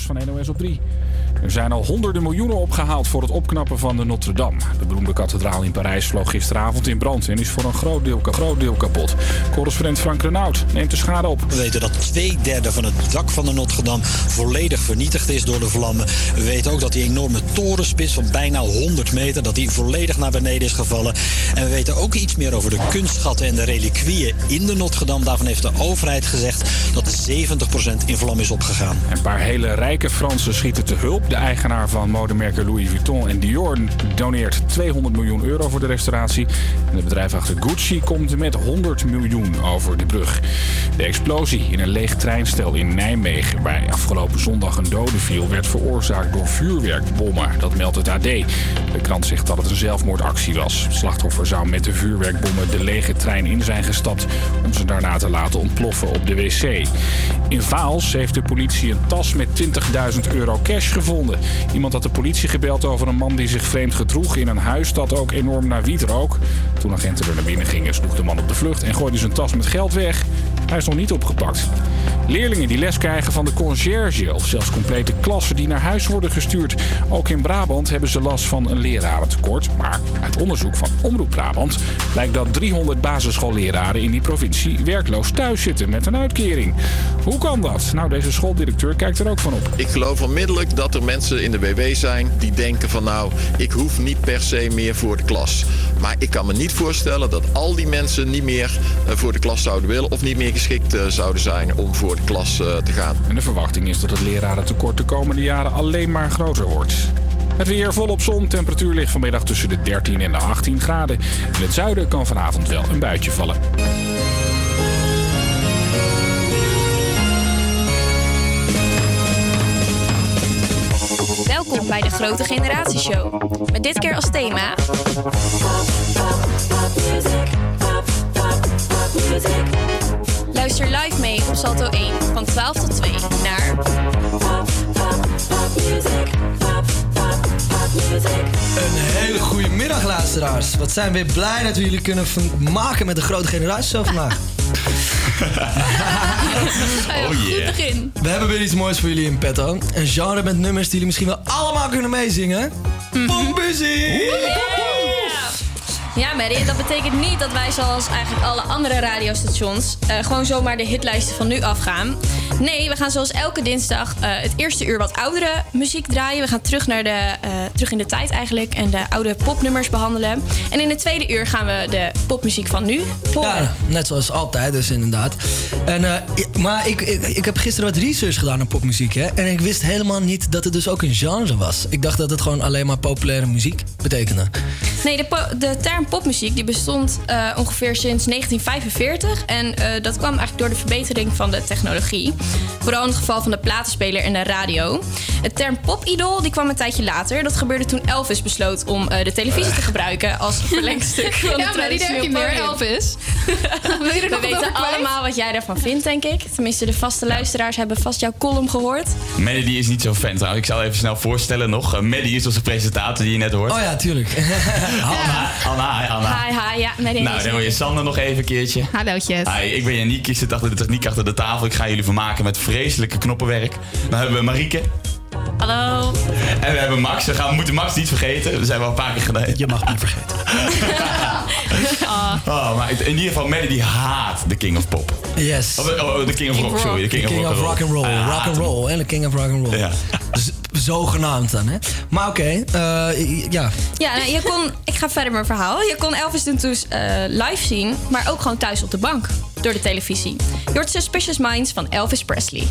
van NOS op 3. Er zijn al honderden miljoenen opgehaald voor het opknappen van de Notre Dame. De beroemde kathedraal in Parijs vloog gisteravond in brand en is voor een groot deel, groot deel kapot. Correspondent Frank Renaud neemt de schade op. We weten dat twee derde van het dak van de Notre Dame volledig vernietigd is door de vlammen. We weten ook dat die enorme torenspits van bijna 100 meter dat die volledig naar beneden is gevallen. En we weten ook iets meer over de kunstschatten en de reliquieën in de Notre Dame. Daarvan heeft de overheid gezegd dat 70% in vlam is opgegaan. Een paar hele rijke Fransen schieten te hulp. De eigenaar van modemerken Louis Vuitton en Dior doneert 200 miljoen euro voor de restauratie. En het bedrijf achter Gucci komt met 100 miljoen over de brug. De explosie in een leeg treinstel in Nijmegen, waar afgelopen zondag een dode viel, werd veroorzaakt door vuurwerkbommen. Dat meldt het AD. De krant zegt dat het een zelfmoordactie was. Het slachtoffer zou met de vuurwerkbommen de lege trein in zijn gestapt om ze daarna te laten ontploffen op de wc. In Vaals heeft de politie een tas met 20.000 euro cash gevonden. Iemand had de politie gebeld over een man die zich vreemd gedroeg in een huis dat ook enorm naar wiet rook. Toen agenten er naar binnen gingen, sloeg de man op de vlucht en gooide zijn tas met geld weg. Hij is nog niet opgepakt. Leerlingen die les krijgen van de conciërge of zelfs complete klassen die naar huis worden gestuurd. Ook in Brabant hebben ze last van een lerarentekort. Maar uit onderzoek van Omroep Brabant blijkt dat 300 basisschoolleraren in die provincie werkloos thuis zitten met een uitkering. Hoe kan dat? Nou, deze schooldirecteur kijkt er ook van op. Ik geloof onmiddellijk dat er mensen in de WW zijn die denken van nou, ik hoef niet per se meer voor de klas. Maar ik kan me niet voorstellen dat al die mensen niet meer voor de klas zouden willen of niet meer geschikt zouden zijn om voor de klas te gaan. En de verwachting is dat het lerarentekort de komende jaren alleen maar groter wordt. Het weer volop zon. Temperatuur ligt vanmiddag tussen de 13 en de 18 graden. In het zuiden kan vanavond wel een buitje vallen. Welkom bij de Grote Generatieshow. Met dit keer als thema. Luister live mee op Salto 1 van 12 tot 2 naar. Een hele goede middag, luisteraars. Wat zijn we weer blij dat we jullie kunnen maken met de grote generatie vandaag. oh yeah. Goed begin. We hebben weer iets moois voor jullie in petto. Een genre met nummers die jullie misschien wel allemaal kunnen meezingen. Mm -hmm. Ja, Mary, dat betekent niet dat wij zoals eigenlijk alle andere radiostations uh, gewoon zomaar de hitlijsten van nu afgaan. Nee, we gaan zoals elke dinsdag uh, het eerste uur wat oudere muziek draaien. We gaan terug, naar de, uh, terug in de tijd eigenlijk en de oude popnummers behandelen. En in het tweede uur gaan we de popmuziek van nu horen. Ja, net zoals altijd dus inderdaad. En, maar ik, ik, ik, heb gisteren wat research gedaan naar popmuziek. Hè? En ik wist helemaal niet dat het dus ook een genre was. Ik dacht dat het gewoon alleen maar populaire muziek betekende. Nee, de, de term popmuziek die bestond uh, ongeveer sinds 1945. En uh, dat kwam eigenlijk door de verbetering van de technologie. Vooral in het geval van de platenspeler en de radio. Het term popidol die kwam een tijdje later. Dat gebeurde toen Elvis besloot om uh, de televisie te gebruiken als verlengstuk van ja, de traditionele meer Elvis. Wil je We weten allemaal wat jij daarvan vindt, denk ik. Tenminste, de vaste luisteraars hebben vast jouw column gehoord. Die is niet zo'n fan trouwens. Ik zal even snel voorstellen nog. Maddie is onze presentator die je net hoort. Oh ja, tuurlijk. Anna, Anna, hi Anna. Hi, hi, ja. Nee, nou, dan hoor je Sander nog even een keertje. Hallootjes. Hi, ik ben Janiek, ik zit achter de techniek achter de tafel. Ik ga jullie vermaken met vreselijke knoppenwerk. Dan hebben we Marieke. Hallo. En we hebben Max. We, gaan, we moeten Max niet vergeten. Dat zijn we al een paar keer gedaan. Je mag niet vergeten. oh. oh, maar in ieder geval, Melly die haat de King of Pop. Yes. Oh, oh, de King of Rock, sorry. De King, king of, Rock and Roll. Rock and Roll. En de King of Rock and Roll. Ja. Zogenaamd dan, hè? Maar oké, uh, ja. Ja, nou, je kon, ik ga verder mijn verhaal. Je kon Elvis dus uh, live zien, maar ook gewoon thuis op de bank door de televisie. Je Suspicious Minds van Elvis Presley.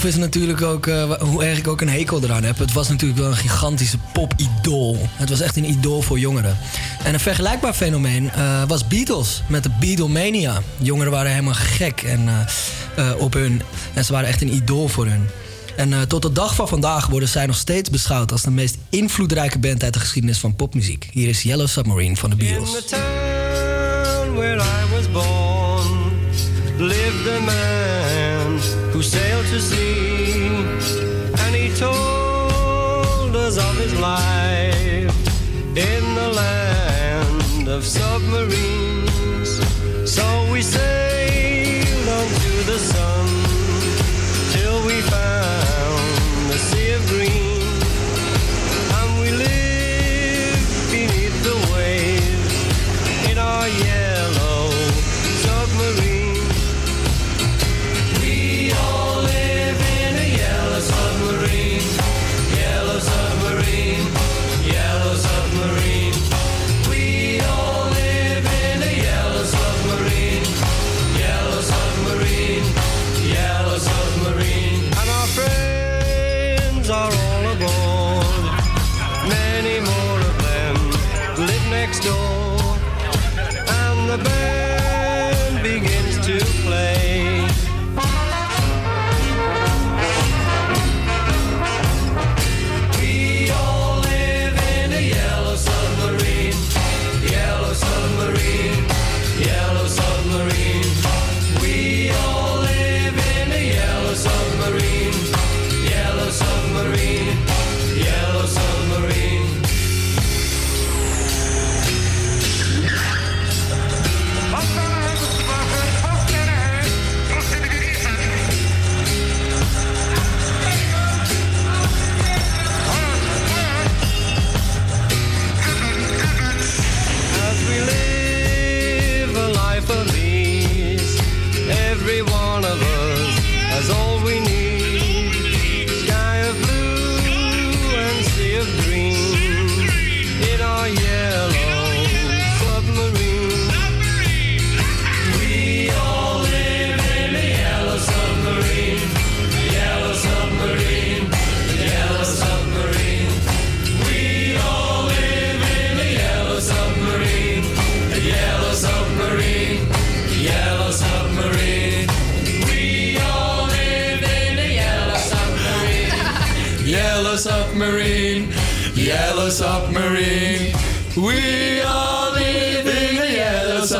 Elvis natuurlijk ook, eh, hoe erg ik ook een hekel eraan heb. Het was natuurlijk wel een gigantische pop-idool. Het was echt een idool voor jongeren. En een vergelijkbaar fenomeen eh, was Beatles met de Beatlemania. Jongeren waren helemaal gek en, eh, op hun. En ze waren echt een idool voor hun. En tot de dag van vandaag worden zij nog steeds beschouwd als de meest invloedrijke band uit de geschiedenis van popmuziek. Hier is Yellow Submarine van de Beatles. In the town where I was born lived a man who sailed to sea, and he told us of his life in the land of submarines. So we sailed onto the sun till we found the sea of green. And we lived beneath the waves in our yellow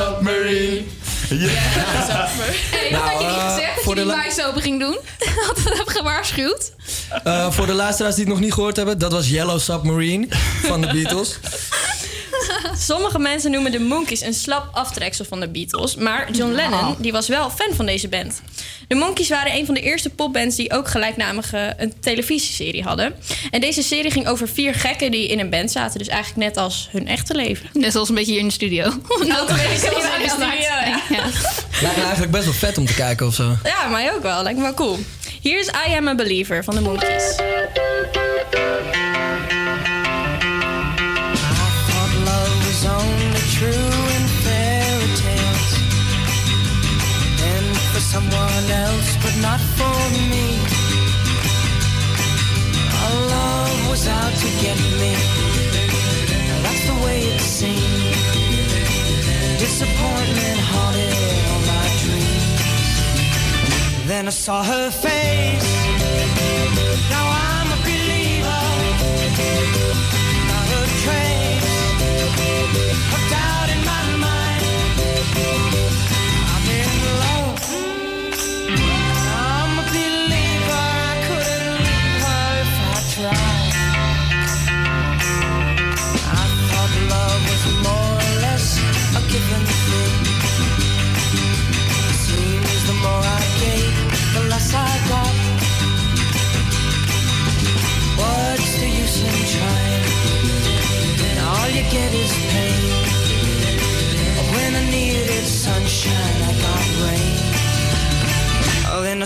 submarine. Hey, wat had je niet eh, gezegd dat voor je de die wijs open ging doen? Had dat heb gewaarschuwd? Eh, voor de luisteraars die het nog niet gehoord hebben, dat was Yellow Submarine van de Beatles. Sommige mensen noemen de Monkees een slap aftreksel van de Beatles. Maar John Lennon die was wel fan van deze band. De Monkees waren een van de eerste popbands die ook gelijknamige een televisieserie hadden. En deze serie ging over vier gekken die in een band zaten. Dus eigenlijk net als hun echte leven. Net zoals een beetje hier in de studio. Ook een beetje zoals in de studio, ja. Ja. Lijkt me eigenlijk best wel vet om te kijken of zo. Ja, mij ook wel. Lijkt me wel cool. Hier is I Am a Believer van de Monkees. Else but not for me. Our love was out to get me. That's the way it seemed disappointment haunted all my dreams. Then I saw her face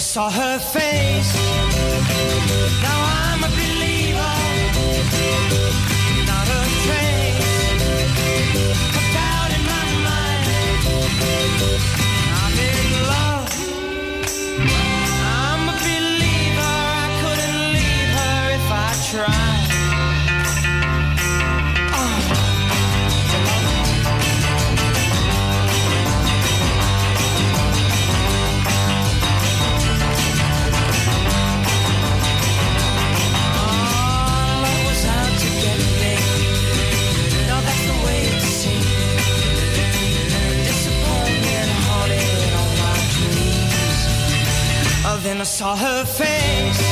saw her face. Saw her face.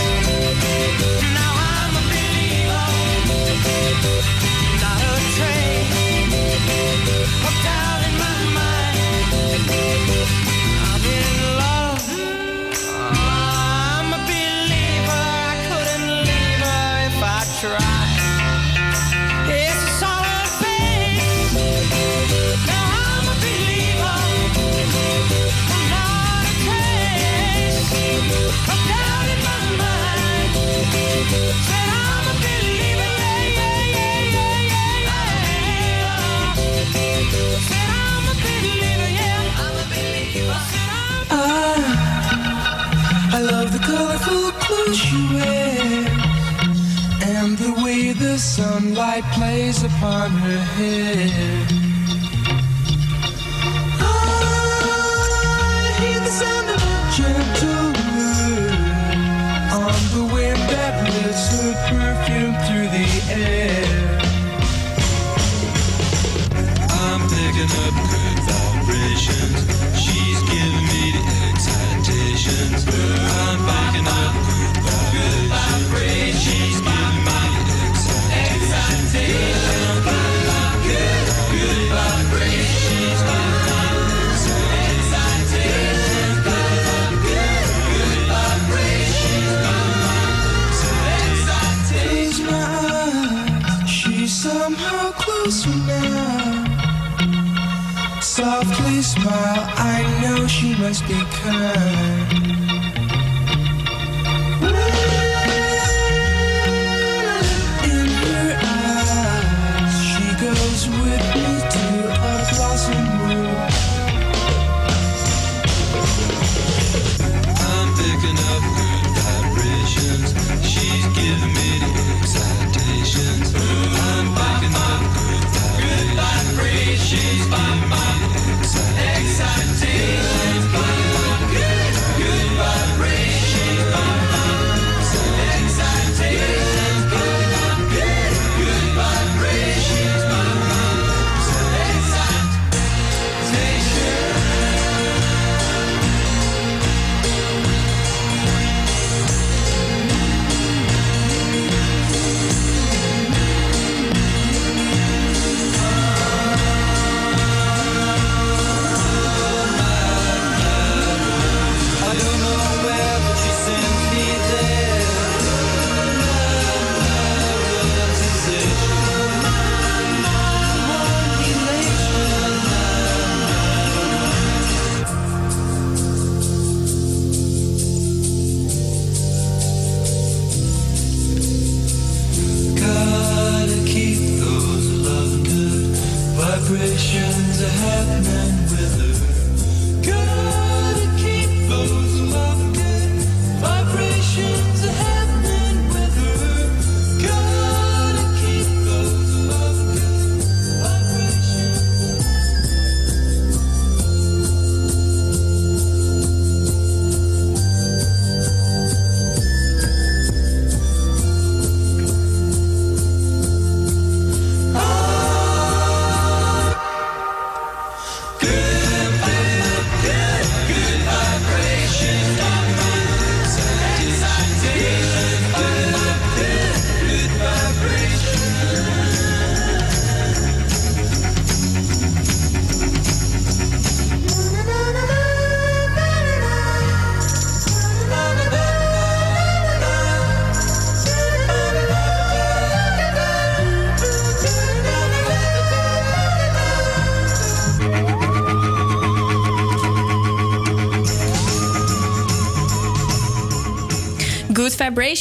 Sunlight plays upon her hair.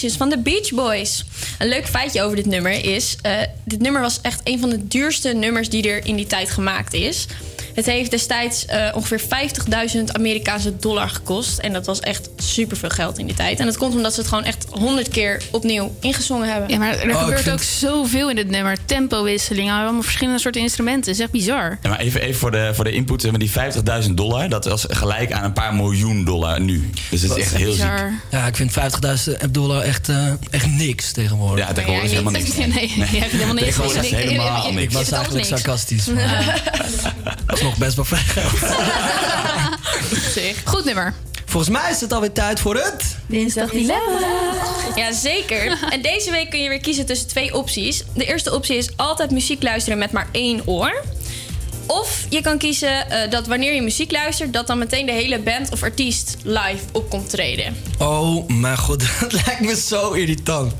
Van de Beach Boys. Een leuk feitje over dit nummer is... eh, dit nummer was echt een van de duurste nummers die er in die tijd gemaakt is. Het heeft destijds eh, ongeveer 50.000 Amerikaanse dollar gekost. En dat was echt superveel geld in die tijd. En dat komt omdat ze het gewoon echt 100 keer opnieuw ingezongen hebben. Ja, maar er ik gebeurt vind- ook zoveel in dit nummer. Tempowisselingen, allemaal verschillende soorten instrumenten. Het is echt bizar. Ja, maar even, even voor, de, voor de input, zeg maar die 50.000 dollar, dat was gelijk aan een paar miljoen dollar nu. Dus het is echt heel ziek. Bizar. Ja, ik vind 50.000 dollar echt, eh, echt niks tegenwoordig. Ja, tegenwoordig is helemaal niks. Nee, nee, je hebt helemaal niks. Tegenwoordig is helemaal niks. ik was eigenlijk niks. sarcastisch. Maar dat is nog best wel vrij geld. Goed nummer. Volgens mij is het alweer tijd voor het... Dinsdag Dilemma. Ja, zeker. En deze week kun je weer kiezen tussen twee opties. De eerste optie is altijd muziek luisteren met maar één oor. Of je kan kiezen eh, dat wanneer je muziek luistert... dat dan meteen de hele band of artiest live op komt treden. Oh mijn god, dat lijkt me zo irritant.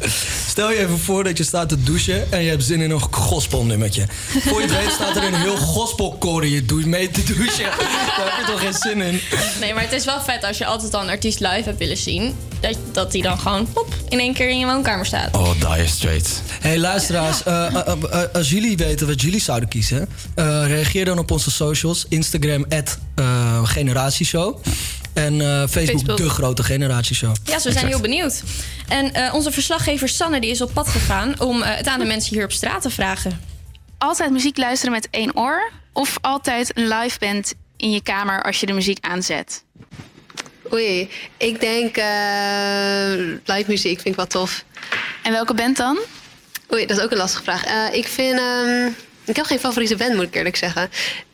Stel je even voor dat je staat te douchen en je hebt zin in een gospelnummertje. Voor je het weet staat er een heel gospelkoor in je douche mee te douchen. Daar heb je toch geen zin in? Nee, maar het is wel vet als je altijd al een artiest live hebt willen zien... dat, dat die dan gewoon pop, in één keer in je woonkamer staat. Oh, Dire Straits. Hey luisteraars, eh, eh, eh, als jullie weten wat jullie zouden kiezen, eh, reageer dan op onze socials. Instagram, generatieshow. En eh, Facebook, Facebook. de grote generatieshow. Ja, dus we zijn heel benieuwd. En eh, onze verslaggever Sanne die is op pad gegaan... om eh, het aan de mensen hier op straat te vragen. Altijd muziek luisteren met één oor? Of altijd een live band in je kamer als je de muziek aanzet? Oei, ik denk eh, live muziek vind ik wel tof. En welke band dan? Oei, dat is ook een lastige vraag. Eh, ik vind... ehm, ik heb geen favoriete band, moet ik eerlijk zeggen.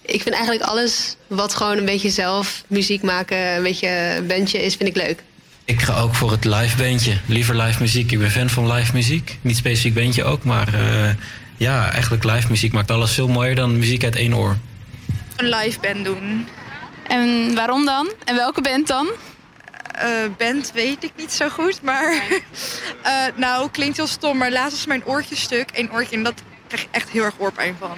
Ik vind eigenlijk alles wat gewoon een beetje zelf muziek maken... een beetje een bandje is, vind ik leuk. Ik ga ook voor het live bandje. Liever live muziek. Ik ben fan van live muziek. Niet specifiek bandje ook, maar eh, ja, eigenlijk live muziek maakt alles veel mooier dan muziek uit één oor. Een live band doen. En waarom dan? En welke band dan? Eh, band weet ik niet zo goed, maar... eh, nou, klinkt heel stom, maar laatst was mijn oortje stuk. Eén oortje en dat krijg ik echt heel erg oorpijn van.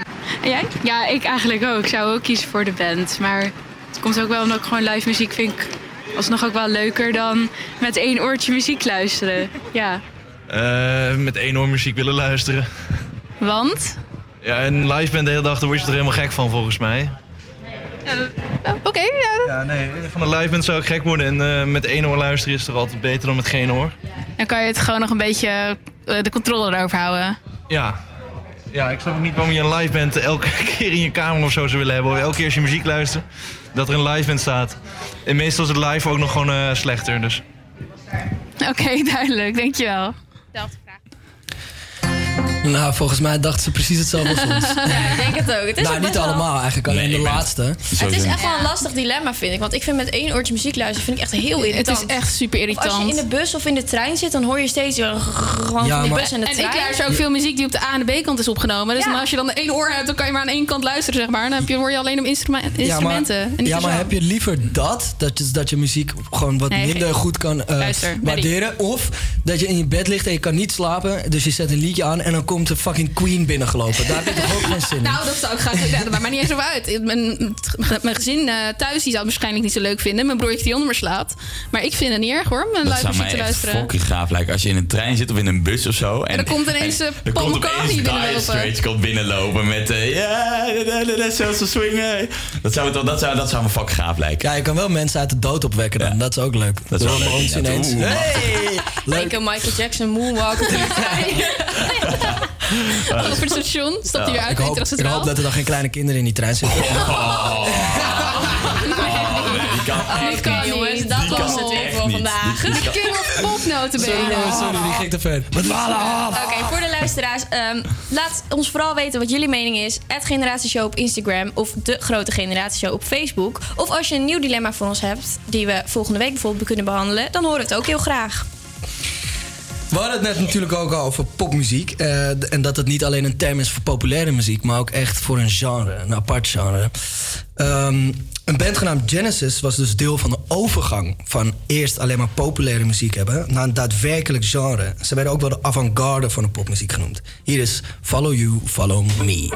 En jij? Ja, ik eigenlijk ook. Ik zou ook kiezen voor de band. Maar het komt ook wel omdat ik gewoon live muziek vind ik alsnog ook wel leuker dan met één oortje muziek luisteren. Ja. Eh, met één oor muziek willen luisteren. Want? Ja, en live band de hele dag, daar word je er helemaal gek van volgens mij. Oké, ja. Ja, nee, van de live band zou ik gek worden. En eh, met één oor luisteren is toch altijd beter dan met geen oor. Dan kan je het gewoon nog een beetje eh, de controle erover houden. Ja. Ja, ik snap ook niet waarom je een live band elke keer in je kamer of zo zou willen hebben. Of elke keer als je muziek luistert, dat er een live band staat. En meestal is het live ook nog gewoon eh, slechter, dus... Oké, duidelijk. Dankjewel. Nou, volgens mij dachten ze precies hetzelfde als ons. Ja, ik denk het ook. Het is nou, ook niet wel- allemaal eigenlijk, alleen Nee, de laatste. Het is echt wel een lastig dilemma, vind ik. Want ik vind met één oortje muziek luisteren vind ik echt heel irritant. Het is echt super Of als irritant. je in de bus of in de trein zit, dan hoor je steeds gewoon Ja, van die maar- bus en de En trein. ik luister ook veel muziek die op de A en de B kant is opgenomen. Dus Ja. dan als je dan één oor hebt, dan kan je maar aan één kant luisteren, zeg maar. En dan heb je, hoor je alleen om instruma- instrumenten. Ja, en maar, niet ja, maar heb je liever dat, dat je, dat je muziek gewoon wat Nee, minder geen- goed kan eh, Luister, waarderen? Of dat je in je bed ligt en je kan niet slapen, dus je zet een liedje aan en dan komt de fucking Queen binnengelopen. Daar heb je toch ook geen zin in? Nou, dat zou ik graag. Ja, dat maakt mij niet eens over uit. Mijn, mijn gezin eh, thuis die zou het waarschijnlijk niet zo leuk vinden. Mijn broertje die onder me slaapt. Maar ik vind het niet erg hoor, om Dat live zou muziek mij te echt luisteren. fucking gaaf lijken. Als je in een trein zit of in een bus of zo. En, dan komt ineens, dan Paul komt McCartney binnenlopen. Straits komt binnenlopen met... eh, Ja, let's zo swingen. Dat zou, het wel- dat, zou, dat zou me fucking gaaf lijken. Ja, je kan wel mensen uit de dood opwekken dan. Dat is ook leuk. Dat is wel leuk, ineens. Oeh, Hey, leuk. Ik een Michael Jackson moonwalk. Over het station, stapt hij weer uit. Ik hoop, ik dat er dan geen kleine kinderen in die trein zitten. Die kan Oké, kan jongens, niet. dat was kan het weer voor niet. vandaag. Kan- King of Pop notabene. Sorry, die ging te ver. Dwalen af. Oké, voor de luisteraars, ehm, laat ons vooral weten wat jullie mening is. Het Generatieshow op Instagram of de Grote Generatieshow op Facebook. Of als je een nieuw dilemma voor ons hebt, die we volgende week bijvoorbeeld kunnen behandelen, dan horen we het ook heel graag. We hadden het net natuurlijk ook al over popmuziek. eh, en dat het niet alleen een term is voor populaire muziek, maar ook echt voor een genre, een apart genre. Ehm, een band genaamd Genesis was dus deel van de overgang van eerst alleen maar populaire muziek hebben naar een daadwerkelijk genre. Ze werden ook wel de avant-garde van de popmuziek genoemd. Hier is Follow You, Follow Me.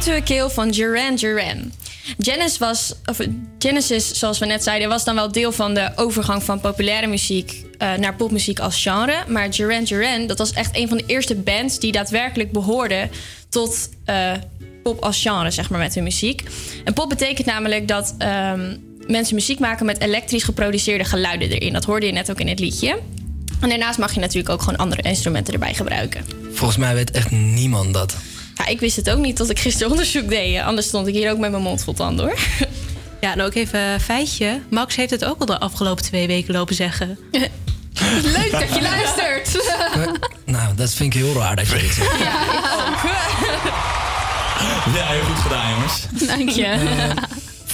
To a Kill van Duran Duran. Genesis, was, of Genesis, zoals we net zeiden, was dan wel deel van de overgang van populaire muziek eh, naar popmuziek als genre. Maar Duran Duran, dat was echt een van de eerste bands die daadwerkelijk behoorden tot eh, pop als genre, zeg maar, met hun muziek. En pop betekent namelijk dat ehm, mensen muziek maken met elektrisch geproduceerde geluiden erin. Dat hoorde je net ook in het liedje. En daarnaast mag je natuurlijk ook gewoon andere instrumenten erbij gebruiken. Volgens mij weet echt niemand dat. Ja, ik wist het ook niet tot ik gisteren onderzoek deed. Anders stond ik hier ook met mijn mond vol tanden hoor. Ja, en ook even een feitje. Max heeft het ook al de afgelopen twee weken lopen zeggen. Leuk dat je luistert. Nou, dat vind ik heel raar dat je dit zegt. Ja, heel goed gedaan, jongens. Dank je. Eh,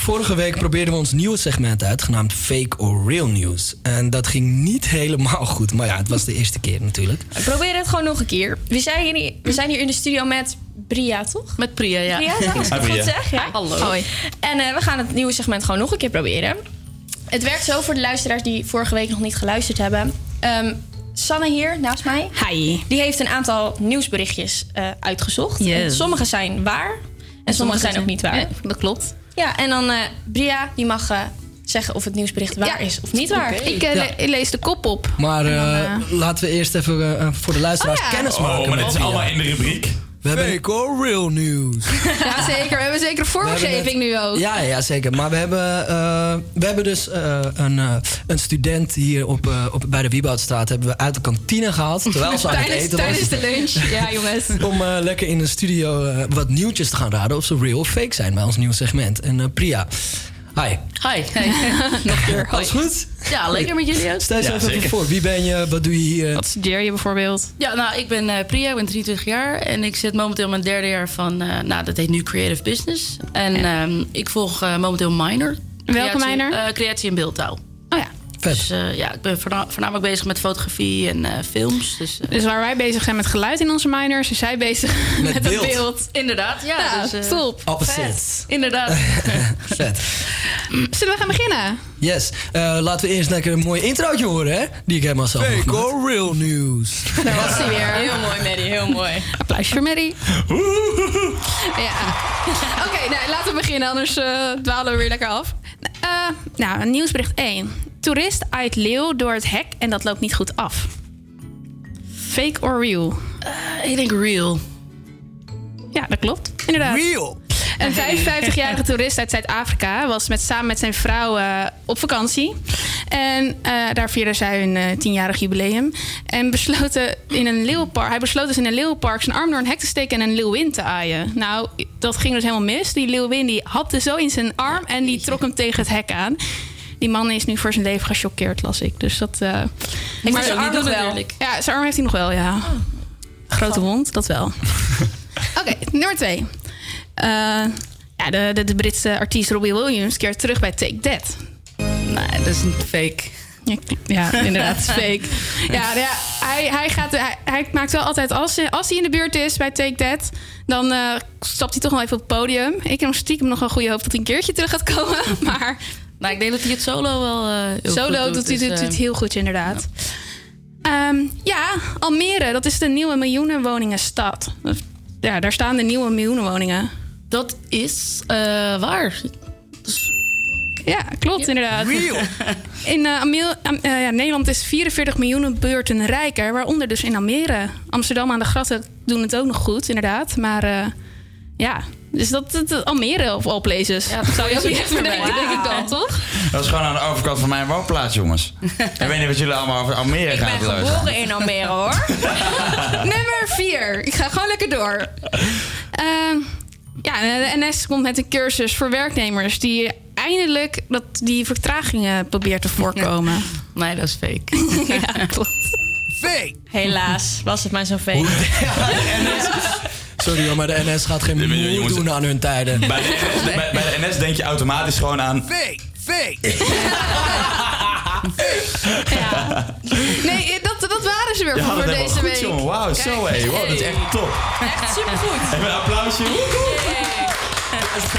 vorige week probeerden we ons nieuwe segment uit, genaamd Fake or Real News. En dat ging niet helemaal goed, maar ja, het was de eerste keer natuurlijk. Probeer het gewoon nog een keer. We zijn hier, we zijn hier in de studio met Bria, toch? Met Priya, ja. Bria, zeg ik goed zeg? Ja. Hallo. Hoi. En eh, we gaan het nieuwe segment gewoon nog een keer proberen. Het werkt zo voor de luisteraars die vorige week nog niet geluisterd hebben. Ehm, Sanne hier naast mij. Hi. Die heeft een aantal nieuwsberichtjes eh, uitgezocht. Yes. En Sommige zijn waar en sommige zijn ook niet waar. Ja, dat klopt. Ja, en dan eh, Bria, die mag eh, zeggen of het nieuwsbericht waar is of niet waar. Ik eh, Ja. lees de kop op. Maar dan, laten we eerst even voor de luisteraars Oh ja. kennis maken. Oh, maar dit is allemaal in de rubriek. We hebben Fake or Real News. Ja, zeker. We hebben zeker een vormgeving nu ook. Ja, ja, zeker. Maar we hebben, eh, we hebben dus eh, een, eh, een student hier op, eh, op, bij de Wieboudstraat hebben we uit de kantine gehaald. Terwijl ze aan het Tijdens, eten tijdens was. de lunch. Ja, jongens. Om lekker in de studio eh, wat nieuwtjes te gaan raden of ze real of fake zijn bij ons nieuwe segment. En eh, Priya, Hi. Hi. Hey. Nog weer. Alles goed? Ja, lekker met jullie ook. Stel jezelf even voor. Wie ben je? Wat doe je hier? Wat studeer je bijvoorbeeld? Ja, nou, ik ben eh, Priya, ik ben 23 jaar en ik zit momenteel in mijn derde jaar van, eh, nou, dat heet nu Creative Business. En ehm, ik volg eh, momenteel minor. Welke Creatie- minor? eh, creatie en beeldtaal. Oh ja. Dus eh, ja, ik ben voorna- voornamelijk bezig met fotografie en eh, films. Dus, eh, Dus waar wij bezig zijn met geluid in onze minors, is zij bezig met, het beeld. beeld. Inderdaad, ja. Ja, dus, eh, top. Opposites. Inderdaad. Vet. Zullen we gaan beginnen? Yes. Eh, laten we eerst lekker een mooi introotje horen, hè? Die ik helemaal zelf Fake heb or real news. Daar was hij weer. Heel mooi, Maddie, heel mooi. Applausje voor Maddie. Ja. Oké, nou, laten we beginnen, anders eh, dwalen we weer lekker af. Eh, nou, nieuwsbericht 1. Toerist uit leeuw door het hek en dat loopt niet goed af. Fake or real? Eh, ik denk real. Ja, dat klopt. Inderdaad. Real. Een 55-jarige toerist uit Zuid-Afrika was met, samen met zijn vrouw eh, op vakantie. En eh, daar vierden zij hun eh, tienjarig jubileum. En besloten in een leeuwpark, hij besloot dus in een leeuwpark zijn arm door een hek te steken en een leeuwin te aaien. Nou, dat ging dus helemaal mis. Die leeuwin die hapte zo in zijn arm en die trok hem tegen het hek aan. Die man is nu voor zijn leven gechoqueerd, las ik. Dus dat. eh hij maar zijn arm nog wel? Ja, zijn arm heeft hij nog wel, ja. Grote wond, dat wel. Oké, nummer twee. Eh, ja, de, de, de Britse artiest Robbie Williams keert terug bij Take That. Nee, dat is een fake. Ja, inderdaad, het is fake. Ja, nou ja hij, hij, gaat, hij, hij maakt wel altijd, als, als hij in de buurt is bij Take That... dan eh, stapt hij toch nog even op het podium. Ik heb nog stiekem nog wel goede hoop dat hij een keertje terug gaat komen. Maar Nou, ik denk dat hij het solo wel eh heel solo goed doet hij dus, doet eh, het heel goed, inderdaad. Ja. ja, Almere, dat is de nieuwe miljoenenwoningenstad. Ja, daar staan de nieuwe miljoenenwoningen. Dat is eh, waar. Ja, klopt inderdaad. Real. In Amel- ja, Nederland is 44 miljoen beurten rijker, waaronder dus in Almere. Amsterdam aan de grachten doen het ook nog goed, inderdaad. Maar eh, ja, dus dat, dat, dat- Almere of all places. Ja, dat zou je ook is niet even denken, denk ik dan, toch? Dat is gewoon aan de overkant van mijn woonplaats, jongens. ik weet niet wat jullie allemaal over Almere Ik gaan ben luisteren. geboren in Almere, hoor. Nummer 4. Ik ga gewoon lekker door. Ehm, ja, de NS komt met een cursus voor werknemers die eindelijk dat die vertragingen probeert te voorkomen. Nee, dat is fake. ja, klopt. Fake. Helaas, was het maar zo fake. Sorry hoor, maar de NS gaat geen moe jongens- doen aan hun tijden. Bij de, NS, bij, bij de NS denk je automatisch gewoon aan... Fake, fake. Nee, eh, dat, dat waren ze weer Je voor het deze goed, week. jongen. Wauw, zo hé. Wow, dat is echt top. Echt supergoed. Even een applausje.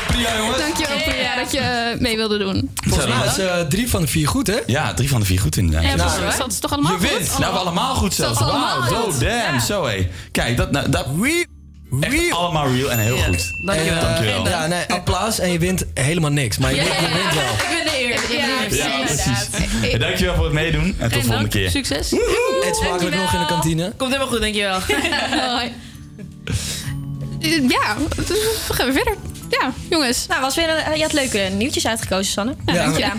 Priya, jongens. Dankjewel, Priya, dat je eh, mee wilde doen. Volgens mij is eh, drie van de vier goed, hè? Ja, drie van de vier goed inderdaad. Ja, Nou, dat is toch allemaal je goed? wint. Nou, we allemaal goed zelfs. Wauw, oh damn, zo hé. Kijk, dat, nou, dat echt allemaal real en heel goed. Dankjewel. Dankjewel. Ja, nee, applaus en je wint helemaal niks. Maar je, wint, je wint wel. Ik ben de eer. Ja, Ja, precies. Ja, dankjewel voor het meedoen en tot de volgende keer. Succes. Eet smakelijk nog in de kantine. Komt helemaal goed, dankjewel. Hoi. Ja, dus we gaan weer verder. Ja, jongens. Nou, was weer een, je had leuke nieuwtjes uitgekozen, Sanne. Ja, Ja.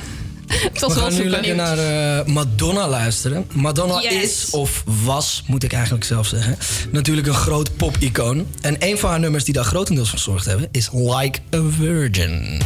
We gaan nu lekker naar eh, Madonna luisteren. Madonna Yes. is, of was, moet ik eigenlijk zelf zeggen, natuurlijk een groot pop-icoon. En een van haar nummers die daar grotendeels voor gezorgd hebben is Like a Virgin.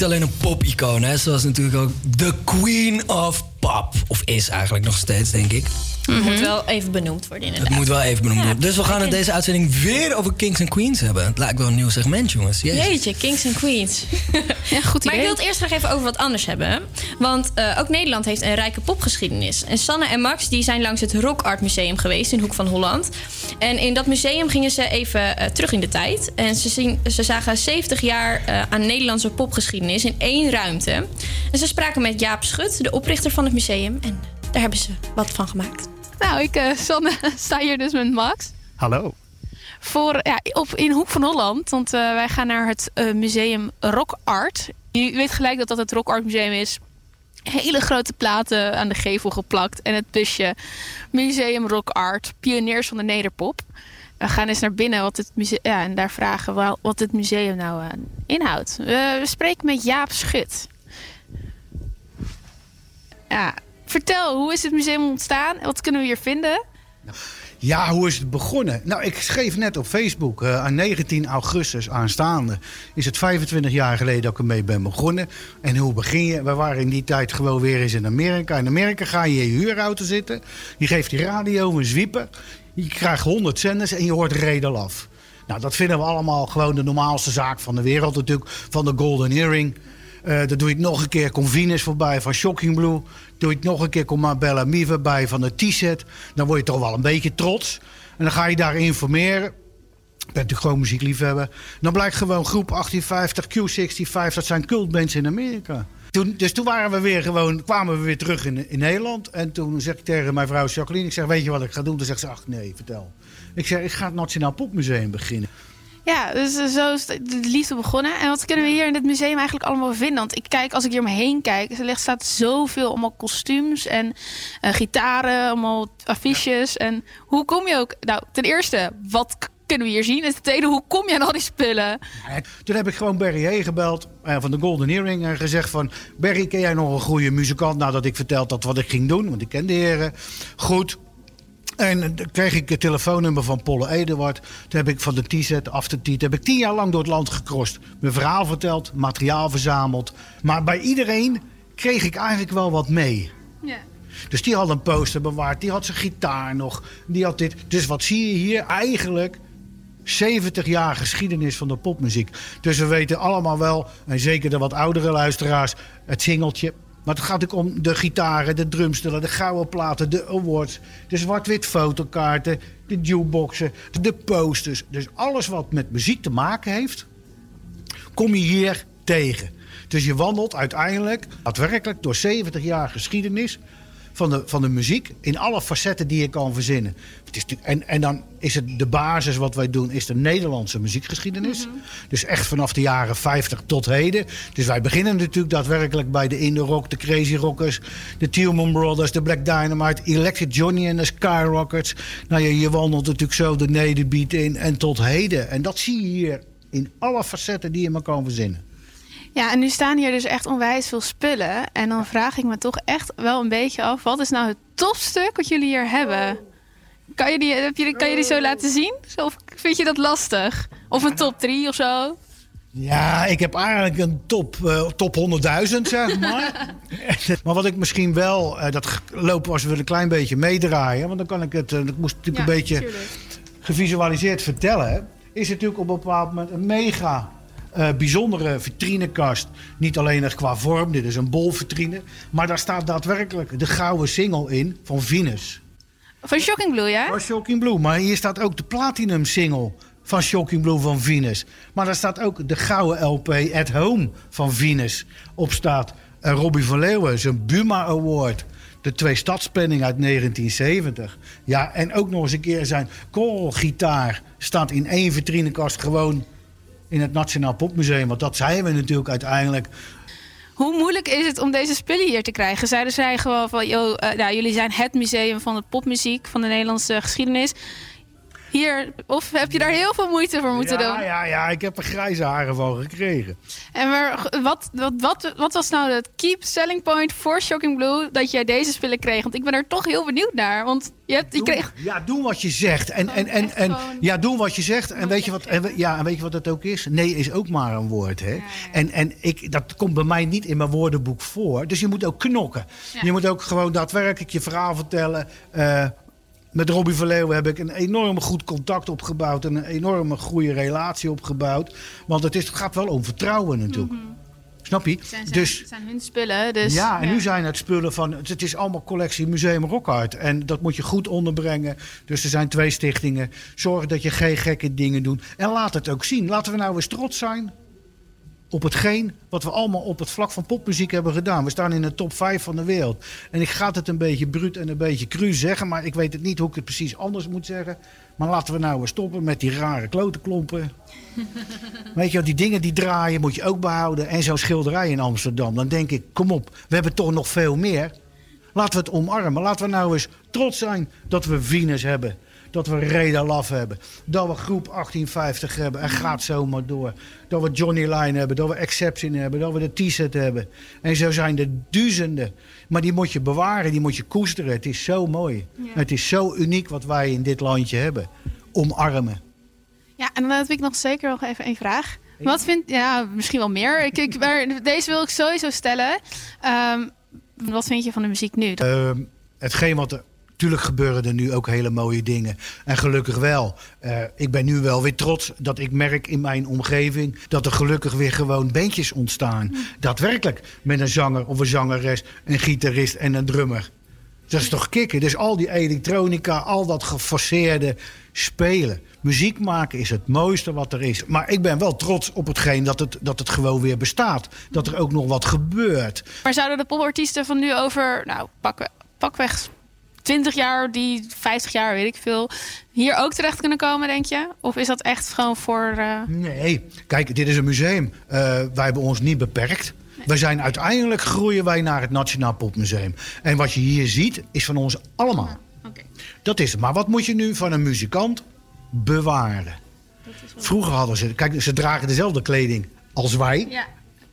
Niet alleen een pop-icoon. hè. Ze was natuurlijk ook de queen of pop. Of is eigenlijk nog steeds, denk ik. Het moet wel even benoemd worden inderdaad. Het moet wel even benoemd Ja, worden. Dus we gaan in deze uitzending weer over Kings en Queens hebben. Het lijkt wel een nieuw segment, jongens. Jezus. Jeetje, Kings en Queens. ja, goed Maar ik idee. wil het eerst graag even over wat anders hebben. Want eh, ook Nederland heeft een rijke popgeschiedenis. En Sanne en Max die zijn langs het Rock Art Museum geweest in Hoek van Holland. En in dat museum gingen ze even eh, terug in de tijd. En ze, zien, ze zagen 70 jaar eh, aan Nederlandse popgeschiedenis in één ruimte. En ze spraken met Jaap Schut, de oprichter van het museum. En daar hebben ze wat van gemaakt. Nou, ik, eh, Sanne, sta hier dus met Max. Hallo. Voor, ja, op, in Hoek van Holland. Want eh, wij gaan naar het eh, museum Rock Art. Je weet gelijk dat dat het Rock Art Museum is. Hele grote platen aan de gevel geplakt. En het busje Museum Rock Art. Pioniers van de nederpop. We gaan eens naar binnen wat het ja, en daar vragen wat het museum nou eh, inhoudt. We spreken met Jaap Schut. Ja, vertel, hoe is het museum ontstaan? Wat kunnen we hier vinden? Ja, hoe is het begonnen? Nou, ik schreef net op Facebook, eh, aan 19 augustus aanstaande... is het 25 jaar geleden dat ik ermee ben begonnen. En hoe begin je? We waren in die tijd gewoon weer eens in Amerika. In Amerika ga je in je huurauto zitten. Je geeft die radio een zwieper. Je krijgt 100 zenders en je hoort redel af. Nou, dat vinden we allemaal gewoon de normaalste zaak van de wereld natuurlijk. Van de Golden Earring. Eh dan doe het nog een keer, komt Venus voorbij van Shocking Blue. Doe het nog een keer, komt Bella Mie voorbij van de T-set. Dan word je toch wel een beetje trots. En dan ga je daar informeren. Ik ben natuurlijk gewoon muziekliefhebber. Dan blijkt gewoon groep 1850, Q65, dat zijn cultbands in Amerika. Toen, dus toen waren we weer gewoon, kwamen we weer terug in, in Nederland. En toen zeg ik tegen mijn vrouw Jacqueline, ik zeg, weet je wat ik ga doen? Toen zegt ze, ach nee, vertel. Ik zeg, ik ga het Nationaal Popmuseum beginnen. Ja, dus eh, zo is de de liefde begonnen. En wat kunnen we hier in dit museum eigenlijk allemaal vinden? Want ik kijk, als ik hier omheen kijk, er ligt, staat zoveel allemaal kostuums en eh, gitaren, allemaal affiches. En hoe kom je ook... Nou, ten eerste, wat kunnen we hier zien? En ten tweede, hoe kom je aan al die spullen? Toen heb ik gewoon Barry Hay gebeld eh, van de Golden Earring en gezegd van... Barry, ken jij nog een goede muzikant? Nadat ik verteld had wat ik ging doen, want ik ken de heren. Goed. En eh, dan kreeg ik het telefoonnummer van Polle Eduard. Toen heb ik van de T-set, af de T, heb ik tien jaar lang door het land gekrost. Mijn verhaal verteld, materiaal verzameld. Maar bij iedereen kreeg ik eigenlijk wel wat mee. Ja. Dus die had een poster bewaard, die had zijn gitaar nog, die had dit. Dus wat zie je hier? Eigenlijk 70 jaar geschiedenis van de popmuziek. Dus we weten allemaal wel, en zeker de wat oudere luisteraars, het singeltje. Maar het gaat ook om de gitaren, de drumstellen, de gouden platen, de awards, de zwart-wit fotokaarten, de jukeboxen, de posters. Dus alles wat met muziek te maken heeft, kom je hier tegen. Dus je wandelt uiteindelijk daadwerkelijk door 70 jaar geschiedenis van de, van de muziek in alle facetten die je kan verzinnen. Het is natuurlijk- en, en dan is het de basis wat wij doen, is de Nederlandse muziekgeschiedenis. Dus echt vanaf de jaren 50 tot heden. Dus wij beginnen natuurlijk daadwerkelijk bij de Indie Rock, de Crazy Rockers, de Tillman Brothers, de Black Dynamite, Electric Johnny en de Skyrockets. Nou, je, je wandelt natuurlijk zo de nederbeat in en tot heden. En dat zie je hier in alle facetten die je maar kan verzinnen. Ja, en nu staan hier dus echt onwijs veel spullen. En dan vraag ik me toch echt wel een beetje af... wat is nou het topstuk wat jullie hier hebben? Kan je die, heb je, kan je die zo laten zien? Of vind je dat lastig? Of een top 3 of zo? Ja, ik heb eigenlijk een top, eh, top 100.000, zeg maar. maar wat ik misschien wel, eh, dat lopen als we een klein beetje meedraaien, want dan kan ik het, eh, ik moest natuurlijk een beetje gevisualiseerd vertellen, is natuurlijk op een bepaald moment een mega eh, bijzondere vitrinekast. Niet alleen qua vorm, dit is een bolvitrine, maar daar staat daadwerkelijk de gouden single in van Venus. Van Shocking Blue, ja? Van Shocking Blue. Maar hier staat ook de platinum single van Shocking Blue van Venus. Maar daar staat ook de gouden LP At Home van Venus op staat. Robbie van Leeuwen, zijn Buma Award. De twee stadsplanning uit 1970. Ja, en ook nog eens een keer zijn korrelgitaar staat in één vitrinekast gewoon in het Nationaal Popmuseum. Want dat zijn we natuurlijk uiteindelijk. Hoe moeilijk is het om deze spullen hier te krijgen? Zeiden zij gewoon van, yo, eh, nou, jullie zijn het museum van de popmuziek, van de Nederlandse geschiedenis. Hier, of heb je daar heel veel moeite voor moeten ja, doen? Ja, ja, ik heb er grijze haren van gekregen. En maar wat, wat, wat, wat was nou het keep selling point voor Shocking Blue dat jij deze spullen kreeg? Want ik ben er toch heel benieuwd naar. Want je, hebt, je kreeg. Ja, doe wat je zegt. En, en, en, en ja, doe wat je zegt. En weet je wat, en, ja, en weet je wat het ook is? Nee is ook maar een woord. Hè? En, en ik, dat komt bij mij niet in mijn woordenboek voor. Dus je moet ook knokken. Je moet ook gewoon daadwerkelijk je verhaal vertellen. Eh, met Robbie Verleeuwen heb ik een enorm goed contact opgebouwd. En een enorme goede relatie opgebouwd. Want het, is, het gaat wel om vertrouwen natuurlijk. Snap je? Het zijn, zijn, dus zijn hun spullen. Dus, ja, en nu zijn het spullen van. Het is allemaal collectie Museum Rockart. En dat moet je goed onderbrengen. Dus er zijn twee stichtingen. Zorg dat je geen gekke dingen doet. En laat het ook zien. Laten we nou eens trots zijn. Op hetgeen wat we allemaal op het vlak van popmuziek hebben gedaan. We staan in de top 5 van de wereld. En ik ga het een beetje bruut en een beetje cru zeggen. Maar ik weet het niet hoe ik het precies anders moet zeggen. Maar laten we nou eens stoppen met die rare klotenklompen. Weet je, wel, die dingen die draaien moet je ook behouden. En zo'n schilderij in Amsterdam. Dan denk ik, kom op, we hebben toch nog veel meer. Laten we het omarmen. Laten we nou eens trots zijn dat we Venus hebben. Dat we Reda Laf hebben. Dat we groep 1850 hebben. En gaat zomaar door. Dat we Johnny Line hebben. Dat we Exception hebben. Dat we de T-set hebben. En zo zijn er duizenden. Maar die moet je bewaren. Die moet je koesteren. Het is zo mooi. Het is zo uniek wat wij in dit landje hebben. Omarmen. Ja, en dan heb ik nog zeker nog even één vraag. Wat vind ja, misschien wel meer. Ik, ik, maar deze wil ik sowieso stellen. Ehm, wat vind je van de muziek nu? Ehm, hetgeen wat er. Tuurlijk gebeuren er nu ook hele mooie dingen. En gelukkig wel. Eh, ik ben nu wel weer trots dat ik merk in mijn omgeving dat er gelukkig weer gewoon bandjes ontstaan. Daadwerkelijk. Met een zanger of een zangeres, een gitarist en een drummer. Dat is toch kicken? Dus al die elektronica, al dat geforceerde spelen. Muziek maken is het mooiste wat er is. Maar ik ben wel trots op hetgeen dat het, dat het gewoon weer bestaat. Dat er ook nog wat gebeurt. Maar zouden de popartiesten van nu over, nou, pakken, pakweg 20 jaar, die 50 jaar, weet ik veel, hier ook terecht kunnen komen, denk je? Of is dat echt gewoon voor. eh, Nee, kijk, dit is een museum. Eh, wij hebben ons niet beperkt. We zijn uiteindelijk groeien wij naar het Nationaal Popmuseum. En wat je hier ziet, is van ons allemaal. Dat is het. Maar wat moet je nu van een muzikant bewaren? Vroeger hadden ze, kijk, ze dragen dezelfde kleding als wij. Ja.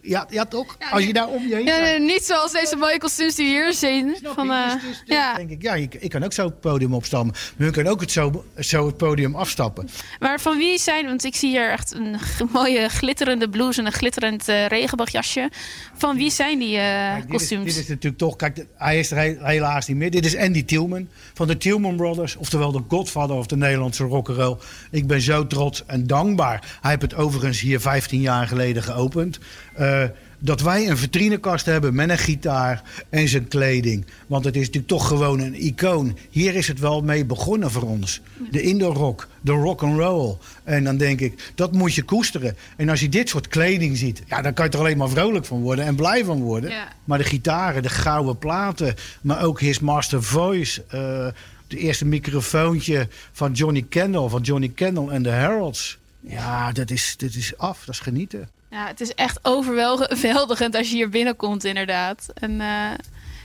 Ja, ja toch? Als je daar om je heen Ja, niet zoals deze mooie kostuums die we hier zien. Van, eh, ja. denk ik, ja, ik, ik kan ook zo het podium opstammen. Maar hun kunnen ook het zo, zo het podium afstappen. Maar van wie zijn, want ik zie hier echt een mooie glitterende blouse en een glitterend eh, regenboogjasje. Van wie zijn die eh, Dit is, kostuums? dit is natuurlijk toch, kijk, hij is er he- helaas niet meer. Dit is Andy Tielman van de Tielman Brothers, oftewel de godfather of de Nederlandse rock'n'roll. Ik ben zo trots en dankbaar. Hij heeft het overigens hier 15 jaar geleden geopend. Eh, dat wij een vitrinekast hebben met een gitaar en zijn kleding. Want het is natuurlijk toch gewoon een icoon. Hier is het wel mee begonnen voor ons. De indoor rock, de rock and roll. En dan denk ik, dat moet je koesteren. En als je dit soort kleding ziet, ja, dan kan je er alleen maar vrolijk van worden en blij van worden. Ja. Maar de gitaren, de gouden platen, maar ook His Master Voice. eh de eerste microfoontje van Johnny Kendall, van Johnny Kendall en de Heralds. Ja, dat is, dat is af, dat is genieten. Ja, het is echt overweldigend als je hier binnenkomt, inderdaad. En eh,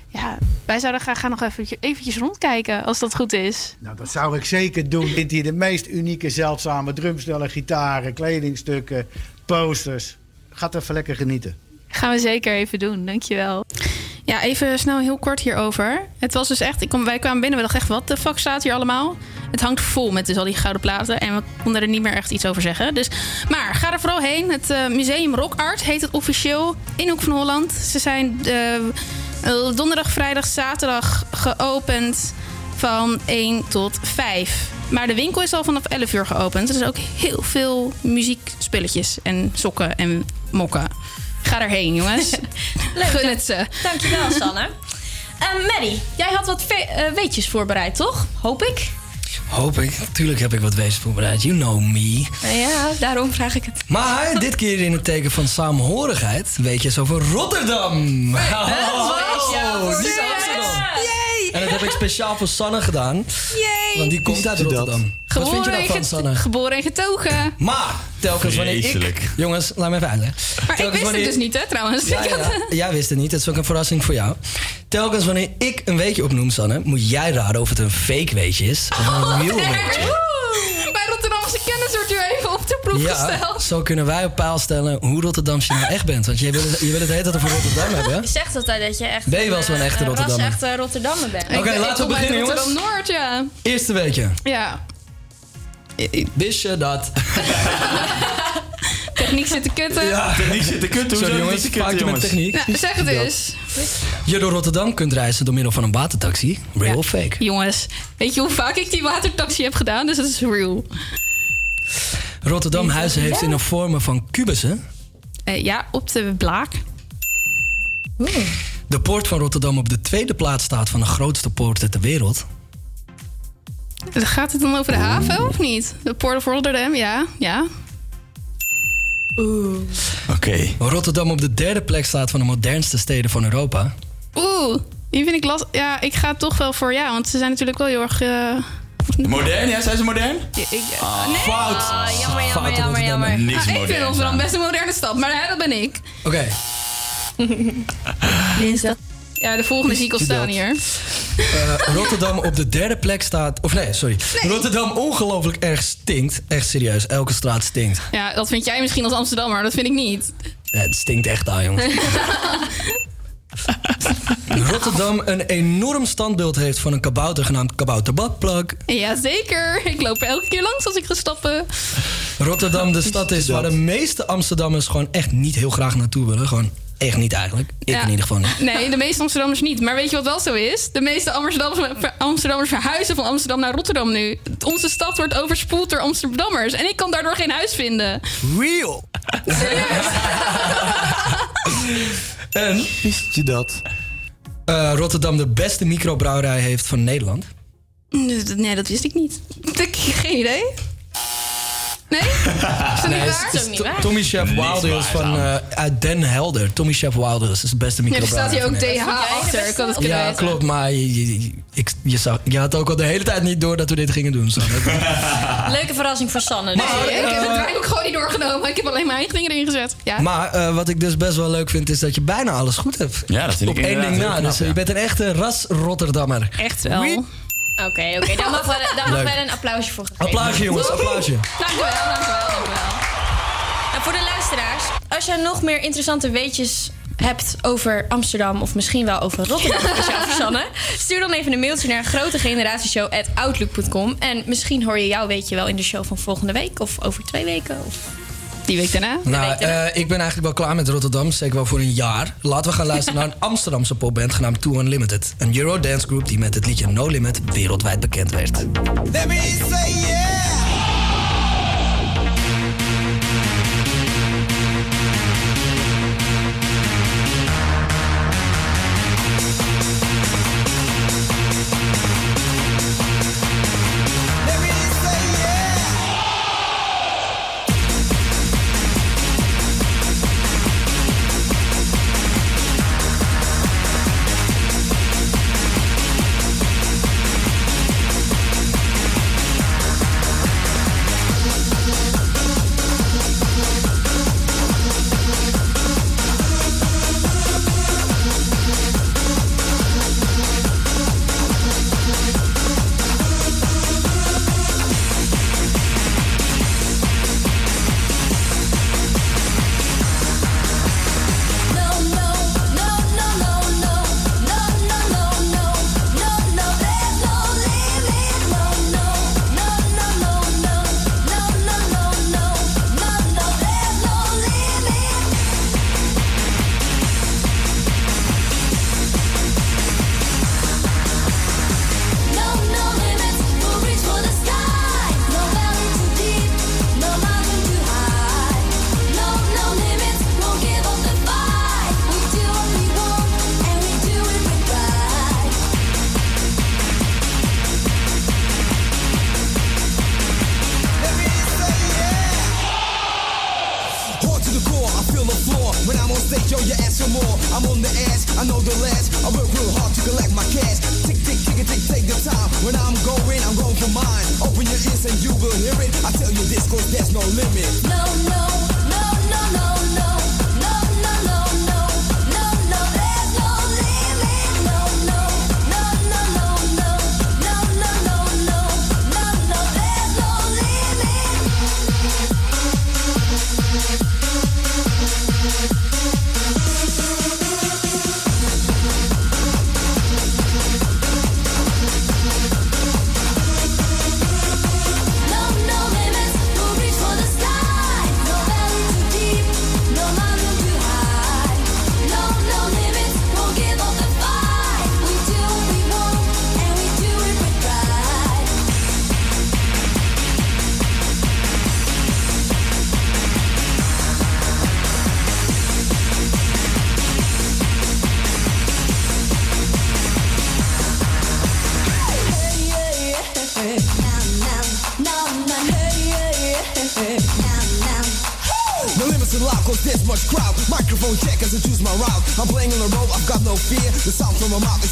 ja, wij zouden graag gaan nog even, eventjes rondkijken, als dat goed is. Nou, dat zou ik zeker doen. Vindt hier de meest unieke, zeldzame drumstellen, gitaren, kledingstukken, posters. Gaat even lekker genieten. Gaan we zeker even doen, dankjewel. Ja, even snel heel kort hierover. Het was dus echt, ik wij kwamen binnen, we dachten echt, wat de fuck staat hier allemaal? Het hangt vol met dus al die gouden platen en we konden er niet meer echt iets over zeggen. Dus, maar ga er vooral heen. Het eh, Museum Rock Art heet het officieel in Hoek van Holland. Ze zijn eh, donderdag, vrijdag, zaterdag geopend van 1 tot 5. Maar de winkel is al vanaf 11 uur geopend. Er is ook heel veel muziekspulletjes en sokken en mokken. Ga erheen, jongens. Leuk, Gun dank- het ze. Dankjewel, Sanne. Ehm Maddie, jij had wat ve- eh, weetjes voorbereid, toch? Hoop ik. Hoop ik. Tuurlijk heb ik wat wezen voorbereid. You know me. Nou ja, daarom vraag ik het. Maar dit keer in het teken van samenhorigheid weet je eens over Rotterdam. Oh, niet Amsterdam. En dat heb ik speciaal voor Sanne gedaan. Yay! Want die komt uit Rotterdam. Wat vind je Geboren, en daarvan, Sanne? geboren en getogen. Maar telkens wanneer ik... Jongens, laat me even uitleggen. Maar ik wist het dus niet, hè, trouwens. Ja, ja, ja. Jij wist het niet. Dat is ook een verrassing voor jou. Telkens wanneer ik een weetje opnoem, Sanne, moet jij raden of het een fake weetje is of een real weetje. Rotterdamse kennis wordt de proef Ja, gesteld. zo kunnen wij op peil stellen hoe Rotterdams je nou echt bent. Want je wil, het- je wil het de hele tijd over Rotterdam hebben. Je zegt altijd dat je echt... Ben je wel zo'n eh, echte een Rotterdammer? ras-echte Rotterdammer bent. Oké, laten we beginnen, jongens. Rotterdam-Noord, ja. Eerste weetje. Ja. Wist je dat? Techniek zit te kutten. Ja, techniek zit te kutten. Sorry Hoezo jongens, kutten, jongens? techniek. Nou, zeg het eens. Je door Rotterdam kunt reizen door middel van een watertaxi. Real of fake? Jongens, weet je hoe vaak ik die watertaxi heb gedaan? Dus dat is real. Rotterdam huizen heeft in de vormen van kubussen. Eh, ja, op de blaak. De poort van Rotterdam op de tweede plaats staat van de grootste poorten ter wereld. Gaat het dan over de haven of niet? De Port of Rotterdam, ja. ja. Oeh. Oké. Rotterdam op de derde plek staat van de modernste steden van Europa. Oeh, die vind ik last. Ja, ik ga toch wel voor ja, want ze zijn natuurlijk wel heel erg. eh, Modern, ja? Zijn ze modern? ik, nee. Fout. Ah, jammer, jammer, jammer, jammer. Niks Ah, ik vind Rotterdam best een moderne stad, maar hè, dat ben ik. Oké, Ja, de volgende zie ik al staan hier. eh, Rotterdam op de derde plek staat... Of nee, sorry. Rotterdam ongelooflijk erg stinkt. Echt serieus, elke straat stinkt. Ja, dat vind jij misschien als Amsterdammer, dat vind ik niet. Ja, het stinkt echt aan, jongens. Rotterdam een enorm standbeeld heeft van een kabouter genaamd Kabouter Badplug. Jazeker, ik loop er elke keer langs als ik ga stappen. Rotterdam de stad is waar de meeste Amsterdammers gewoon echt niet heel graag naartoe willen. Gewoon echt niet eigenlijk. Ik Ja. in ieder geval niet. Nee, de meeste Amsterdammers niet. Maar weet je wat wel zo is? De meeste Amsterdammers, Amsterdammers verhuizen van Amsterdam naar Rotterdam nu. Onze stad wordt overspoeld door Amsterdammers. En ik kan daardoor geen huis vinden. Real! En Wist je dat? eh, Rotterdam de beste microbrouwerij heeft van Nederland. Nee, dat wist ik niet. Geen idee. Nee? Is dat Nee, niet waar? is- is To- Tommy Chef Wilders van eh, uit Den Helder. Tommy Chef Wilders is de beste Ja, er staat hier ook. DH achter. Ik had het kunnen Ja, weten. klopt, maar je, je, ik, je, zag, je had ook al de hele tijd niet door dat we dit gingen doen. Sanne. Leuke verrassing voor Sanne. Nee, Dus- ik heb het draaiboek gewoon niet doorgenomen. Ik heb alleen mijn eigen dingen erin gezet. Ja. Maar eh, wat ik dus best wel leuk vind, is dat je bijna alles goed hebt. Ja, dat vind ik Op één ding na. knap, dus eh, je bent een echte ras-Rotterdammer. Echt wel. Oké, oké. Daar mag wel, daar mag wel een applausje voor gegeven. Applausje jongens, applausje. Dankjewel, dankjewel, dankjewel. En voor de luisteraars, als jij nog meer interessante weetjes hebt over Amsterdam of misschien wel over Rotterdam, speciaal voor Sanne, stuur dan even een mailtje naar grotegeneratieshow@outlook.com en misschien hoor je jouw weetje wel in de show van volgende week of over twee weken. Of... Die week daarna? Nou, eh, ik ben eigenlijk wel klaar met Rotterdam, zeker wel voor een jaar. Laten we gaan luisteren naar een Amsterdamse popband genaamd Too Unlimited. Een Eurodance group die met het liedje No Limit wereldwijd bekend werd. Let me say yeah.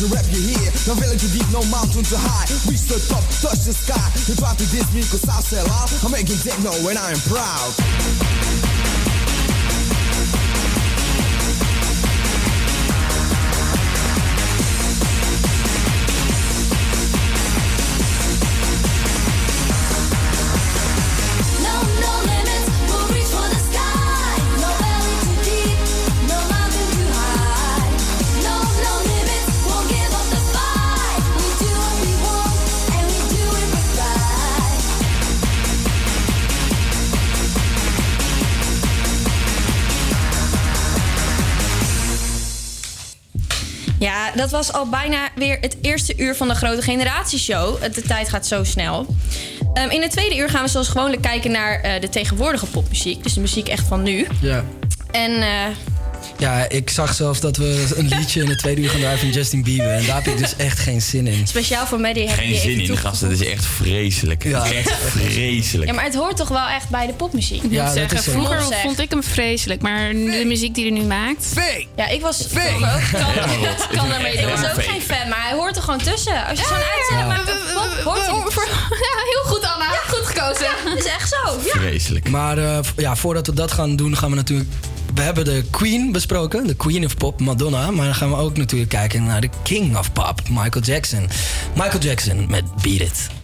Is a rap you hear. No valley too deep, no mountain too high. Reach the top, touch the sky. You try to diss me, cause I sell out. I'm making techno and I am proud. Dat was al bijna weer het eerste uur van de Grote Generatieshow. De tijd gaat zo snel. Ehm, in het tweede uur gaan we zoals gewoonlijk kijken naar eh, de tegenwoordige popmuziek. Dus de muziek echt van nu. Ja. En eh, Ja, ik zag zelfs dat we een liedje in het tweede uur gaan draaien van Justin Bieber. En daar heb ik dus echt geen zin in. speciaal voor Maddie heb Geen je zin in, gasten. Het is echt vreselijk. Ja, echt dat vreselijk. Ja, maar het hoort toch wel echt bij de popmuziek? Ik moet zeggen, vroeger zeg. vond ik hem vreselijk, maar de muziek die hij nu maakt. Ja, ik was vroeger ook. Kan, ermee Ik was ook fake. geen fan, maar hij hoort er gewoon tussen. Als je zo'n uitzending maakt op pop, hoort hij. Ja, heel goed Anna. Goed gekozen. Ja, dat is echt zo. Ja. Vreselijk. Maar eh, ja, voordat we dat gaan doen, gaan we natuurlijk. We hebben de Queen besproken, de Queen of Pop, Madonna. Maar dan gaan we ook natuurlijk kijken naar de King of Pop, Michael Jackson. Michael Jackson met Beat It.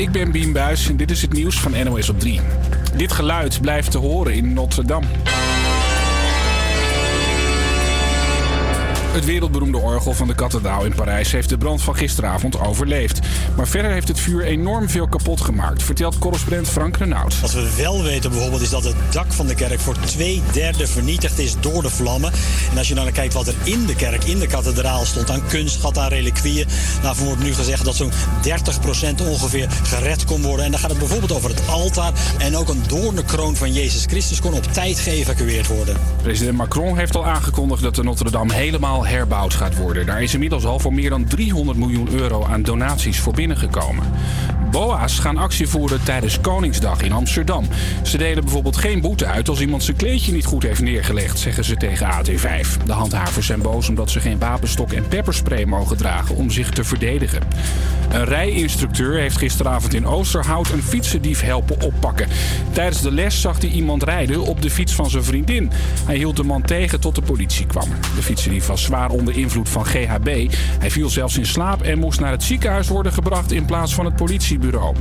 Ik ben Bien Buis en dit is het nieuws van NOS op 3. Dit geluid blijft te horen in Notre-Dame. Het wereldberoemde orgel van de kathedraal in Parijs heeft de brand van gisteravond overleefd. Maar verder heeft het vuur enorm veel kapot gemaakt, vertelt correspondent Frank Renaud. Wat we wel weten bijvoorbeeld is dat het dak van de kerk voor twee derde vernietigd is door de vlammen. En als je dan kijkt wat er in de kerk, in de kathedraal stond aan kunstschat, aan reliquieën. Daarvan wordt nu gezegd dat zo'n 30% ongeveer gered kon worden. En dan gaat het bijvoorbeeld over het altaar. En ook een doornenkroon van Jezus Christus kon op tijd geëvacueerd worden. President Macron heeft al aangekondigd dat de Notre-Dame helemaal herbouwd gaat worden. Daar is inmiddels al voor meer dan 300 miljoen euro aan donaties voor binnengekomen. BOA's gaan actie voeren tijdens Koningsdag in Amsterdam. Ze delen bijvoorbeeld geen boete uit als iemand zijn kleedje niet goed heeft neergelegd, zeggen ze tegen AT5. De handhavers zijn boos omdat ze geen wapenstok en pepperspray mogen dragen om zich te verdedigen. Een rijinstructeur heeft gisteravond in Oosterhout een fietsendief helpen oppakken. Tijdens de les zag hij iemand rijden op de fiets van zijn vriendin. Hij hield de man tegen tot de politie kwam. De fietsendief was zwaar onder invloed van GHB. Hij viel zelfs in slaap en moest naar het ziekenhuis worden gebracht in plaats van het politiebureau.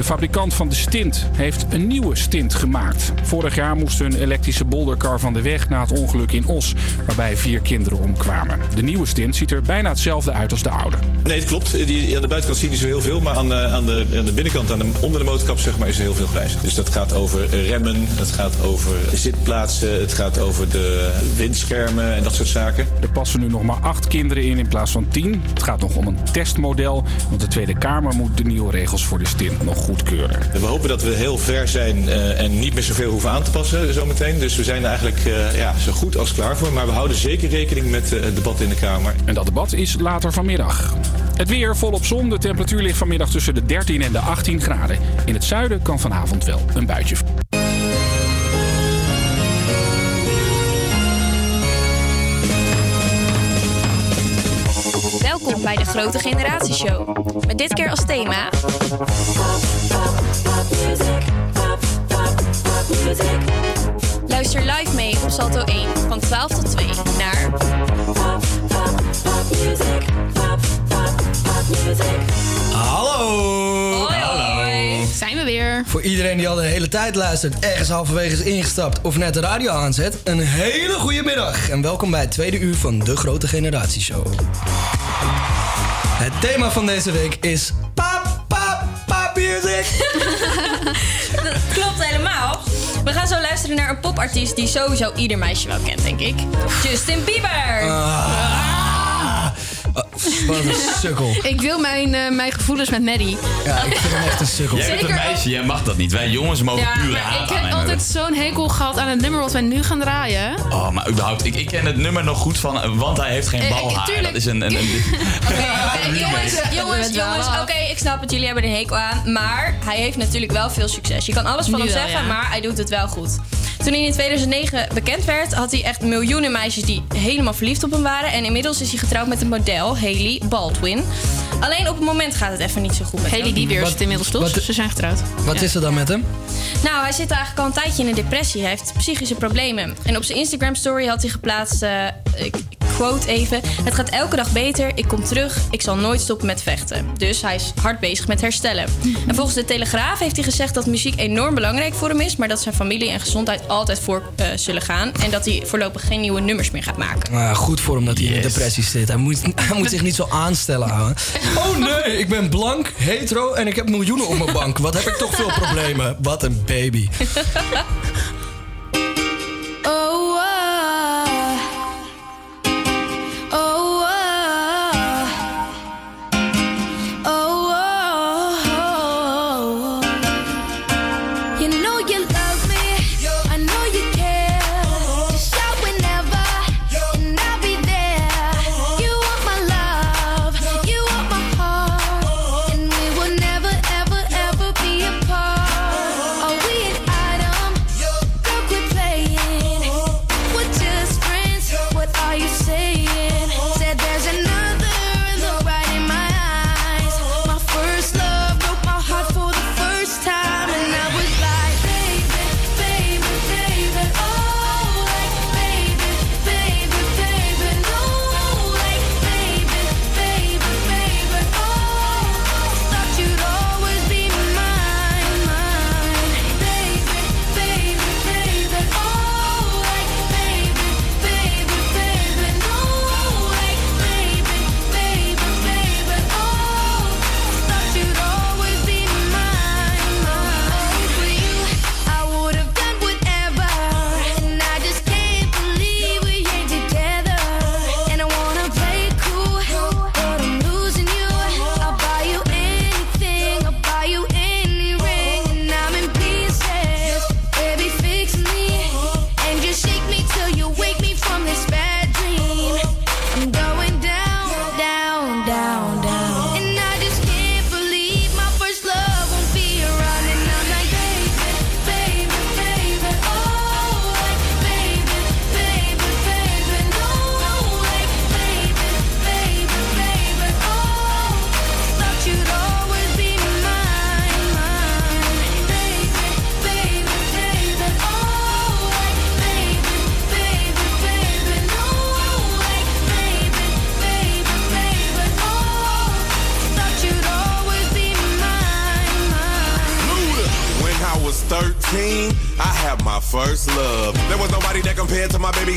De fabrikant van de stint heeft een nieuwe stint gemaakt. Vorig jaar moest een elektrische bolderkar van de weg na het ongeluk in Os, waarbij vier kinderen omkwamen. De nieuwe stint ziet er bijna hetzelfde uit als de oude. Nee, het klopt. Die, aan de buitenkant zie je niet zo heel veel. Maar aan de, aan de, aan de binnenkant, aan de, onder de motorkap, zeg maar, is er heel veel grijs. Dus dat gaat over remmen, het gaat over zitplaatsen, het gaat over de windschermen en dat soort zaken. Er passen nu nog maar acht kinderen in in plaats van tien. Het gaat nog om een testmodel, want de Tweede Kamer moet de nieuwe regels voor de stint nog goedkeuren. We hopen dat we heel ver zijn eh, en niet meer zoveel hoeven aan te passen zometeen. Dus we zijn er eigenlijk eh, ja, zo goed als klaar voor. Maar we houden zeker rekening met eh, het debat in de Kamer. En dat debat is later vanmiddag. Het weer volop zon. De temperatuur ligt vanmiddag tussen de 13 en de 18 graden. In het zuiden kan vanavond wel een buitje. Welkom bij de Grote Generatieshow. Met dit keer als thema... Luister live mee op Salto 1 van 12 tot 2 naar... Hallo! Hoi, Zijn we weer. Voor iedereen die al de hele tijd luistert, ergens halverwege is ingestapt of net de radio aanzet, een hele goede middag en welkom bij het tweede uur van de Grote Generatieshow. Het thema van deze week is pap, pap, pap music. Dat klopt helemaal. We gaan zo luisteren naar een popartiest die sowieso ieder meisje wel kent, denk ik. Justin Bieber. Ah, wat een sukkel. Ik wil mijn, eh, mijn gevoelens met Maddie. Ja, ik vind hem echt een sukkel. Jij bent een meisje, jij mag dat niet. Wij jongens mogen Ja, pure maar haat ik aan heb hem altijd zo'n hekel gehad aan het nummer wat wij nu gaan draaien. Oh, maar überhaupt, ik, ik ken het nummer nog goed van, eh, want hij heeft geen Eh, ik- balhaar. tuurlijk. Dat is een... een, jongens, jongens, jongens. Oké, ik snap het. Jullie hebben er een hekel aan. Maar hij heeft natuurlijk wel veel succes. Je kan alles van Nu hem wel, zeggen, ja. maar hij doet het wel goed. Toen hij in 2009 bekend werd, had hij echt miljoenen meisjes die helemaal verliefd op hem waren. En inmiddels is hij getrouwd met een model, Haley Baldwin. Alleen op het moment gaat het even niet zo goed met Haley hem. Bieber is Wat- het inmiddels toch? wat- Ze zijn getrouwd. Wat Ja. is er dan met hem? Nou, hij zit eigenlijk al een tijdje in een depressie. Hij heeft psychische problemen. En op zijn Instagram story had hij geplaatst, eh, ik quote even... Het gaat elke dag beter, ik kom terug, ik zal nooit stoppen met vechten. Dus hij is hard bezig met herstellen. En volgens de Telegraaf heeft hij gezegd dat muziek enorm belangrijk voor hem is... maar dat zijn familie en gezondheid altijd voor eh, zullen gaan... en dat hij voorlopig geen nieuwe nummers meer gaat maken. Nou goed voor hem dat hij in depressie zit. Hij moet, hij moet zich niet zo aanstellen, houden. Oh nee, ik ben blank, hetero en ik heb miljoenen op mijn bank. Wat heb ik toch veel problemen. Wat een baby.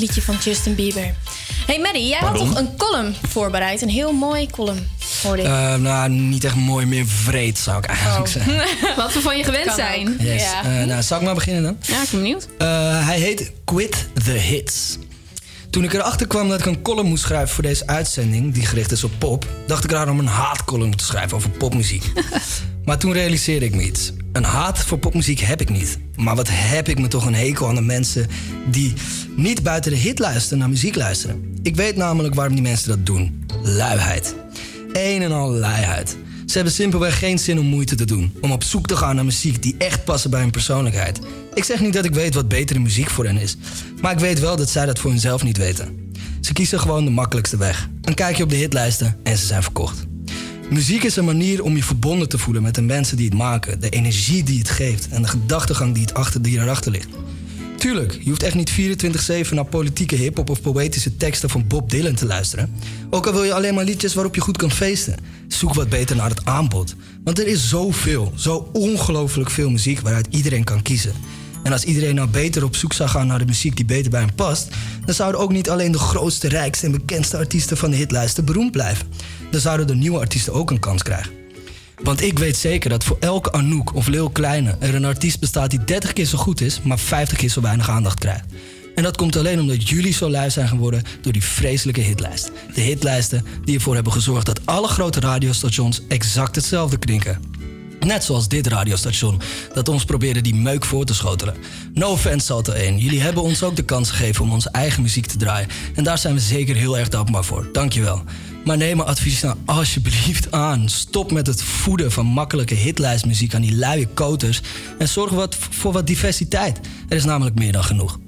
Liedje van Justin Bieber. Hey Maddie, jij Pardon? had toch een column voorbereid? Een heel mooi column, hoorde ik. Eh, nou, niet echt mooi, meer vreed zou ik eigenlijk Oh. zeggen. Wat we van je gewend Kan zijn. Yes. Eh, nou, zal ik maar beginnen dan? Ja, ik ben benieuwd. Eh, hij heet Quit the Hits. Toen ik erachter kwam dat ik een column moest schrijven voor deze uitzending, die gericht is op pop, dacht ik eraan om een haatcolumn te schrijven over popmuziek. maar toen realiseerde ik me iets. Een haat voor popmuziek heb ik niet. Maar wat heb ik me toch een hekel aan de mensen die niet buiten de hit luisteren naar muziek luisteren. Ik weet namelijk waarom die mensen dat doen. Luiheid. Een en al luiheid. Ze hebben simpelweg geen zin om moeite te doen. Om op zoek te gaan naar muziek die echt passen bij hun persoonlijkheid. Ik zeg niet dat ik weet wat betere muziek voor hen is. Maar ik weet wel dat zij dat voor hunzelf niet weten. Ze kiezen gewoon de makkelijkste weg. Een kijkje op de hitlijsten en ze zijn verkocht. Muziek is een manier om je verbonden te voelen met de mensen die het maken. De energie die het geeft en de gedachtegang die, het achter, die erachter ligt. Tuurlijk, je hoeft echt niet 24-7 naar politieke hip-hop of poëtische teksten van Bob Dylan te luisteren. Ook al wil je alleen maar liedjes waarop je goed kan feesten. Zoek wat beter naar het aanbod. Want er is zoveel, zo ongelooflijk veel muziek waaruit iedereen kan kiezen. En als iedereen nou beter op zoek zou gaan naar de muziek die beter bij hem past, dan zouden ook niet alleen de grootste, rijkste en bekendste artiesten van de hitlijsten beroemd blijven. Dan zouden de nieuwe artiesten ook een kans krijgen. Want ik weet zeker dat voor elke Anouk of Lil Kleine er een artiest bestaat die 30 keer zo goed is, maar 50 keer zo weinig aandacht krijgt. En dat komt alleen omdat jullie zo lui zijn geworden door die vreselijke hitlijst. De hitlijsten die ervoor hebben gezorgd dat alle grote radiostations exact hetzelfde klinken. Net zoals dit radiostation, dat ons probeerde die meuk voor te schotelen. No offense, Salto 1. Jullie hebben ons ook de kans gegeven om onze eigen muziek te draaien. En daar zijn we zeker heel erg dankbaar voor. Dankjewel. Maar neem mijn advies nou alsjeblieft aan. Stop met het voeden van makkelijke hitlijstmuziek aan die luie koters. En zorg wat voor wat diversiteit. Er is namelijk meer dan genoeg.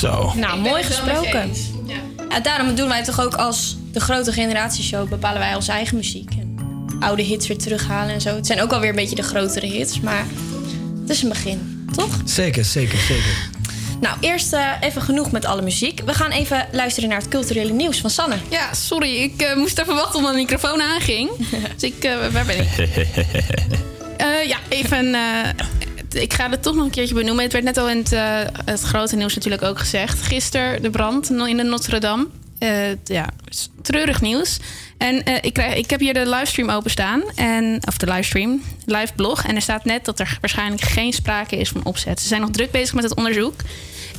Zo. Nou, mooi gesproken. Ja, daarom doen wij toch ook als de grote generatieshow... bepalen wij onze eigen muziek. En oude hits weer terughalen en zo. Het zijn ook alweer een beetje de grotere hits, maar het is een begin, toch? Zeker, zeker, zeker. Nou, eerst eh, even genoeg met alle muziek. We gaan even luisteren naar het culturele nieuws van Sanne. Ja, sorry. Ik eh, moest even wachten tot mijn microfoon aanging. dus ik, eh, waar ben ik? Eh, ja, even. eh, ik ga het toch nog een keertje benoemen. Het werd net al in het, eh, het grote nieuws natuurlijk ook gezegd. Gisteren de brand in de Notre Dame. Eh, ja, is treurig nieuws. En eh, ik, krijg, ik heb hier de livestream openstaan. En, of de livestream, live blog. En er staat net dat er waarschijnlijk geen sprake is van opzet. Ze zijn nog druk bezig met het onderzoek.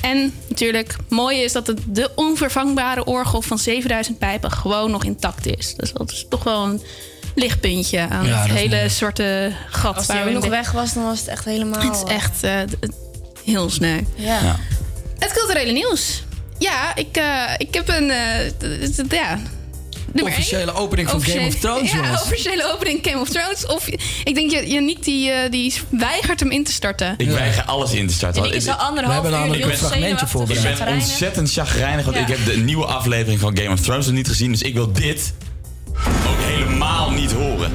En natuurlijk, mooi is dat het de onvervangbare orgel van 7000 pijpen gewoon nog intact is. Dus dat is toch wel een lichtpuntje aan Ja, het hele mooi. zwarte gat. Als die waar we nog weg was, dan was het echt helemaal... Het is echt eh, heel sneu. Ja. Het culturele nieuws. Ja, ik, eh, ik heb een... eh, d- ja, nummer één. Officiële opening van Game of Thrones, Ja, jongens. officiële opening Game of Thrones. Of ik denk, je, Yannick die, eh, die weigert hem in te starten. Ik weiger alles in te starten. Is al Ik- anderhalf We hebben uur een fragmentje voorbereid. Ik ben chagrijnig. ontzettend chagrijnig, want Ja. ik heb de nieuwe aflevering van Game of Thrones nog niet gezien. Dus ik wil dit ook helemaal niet horen.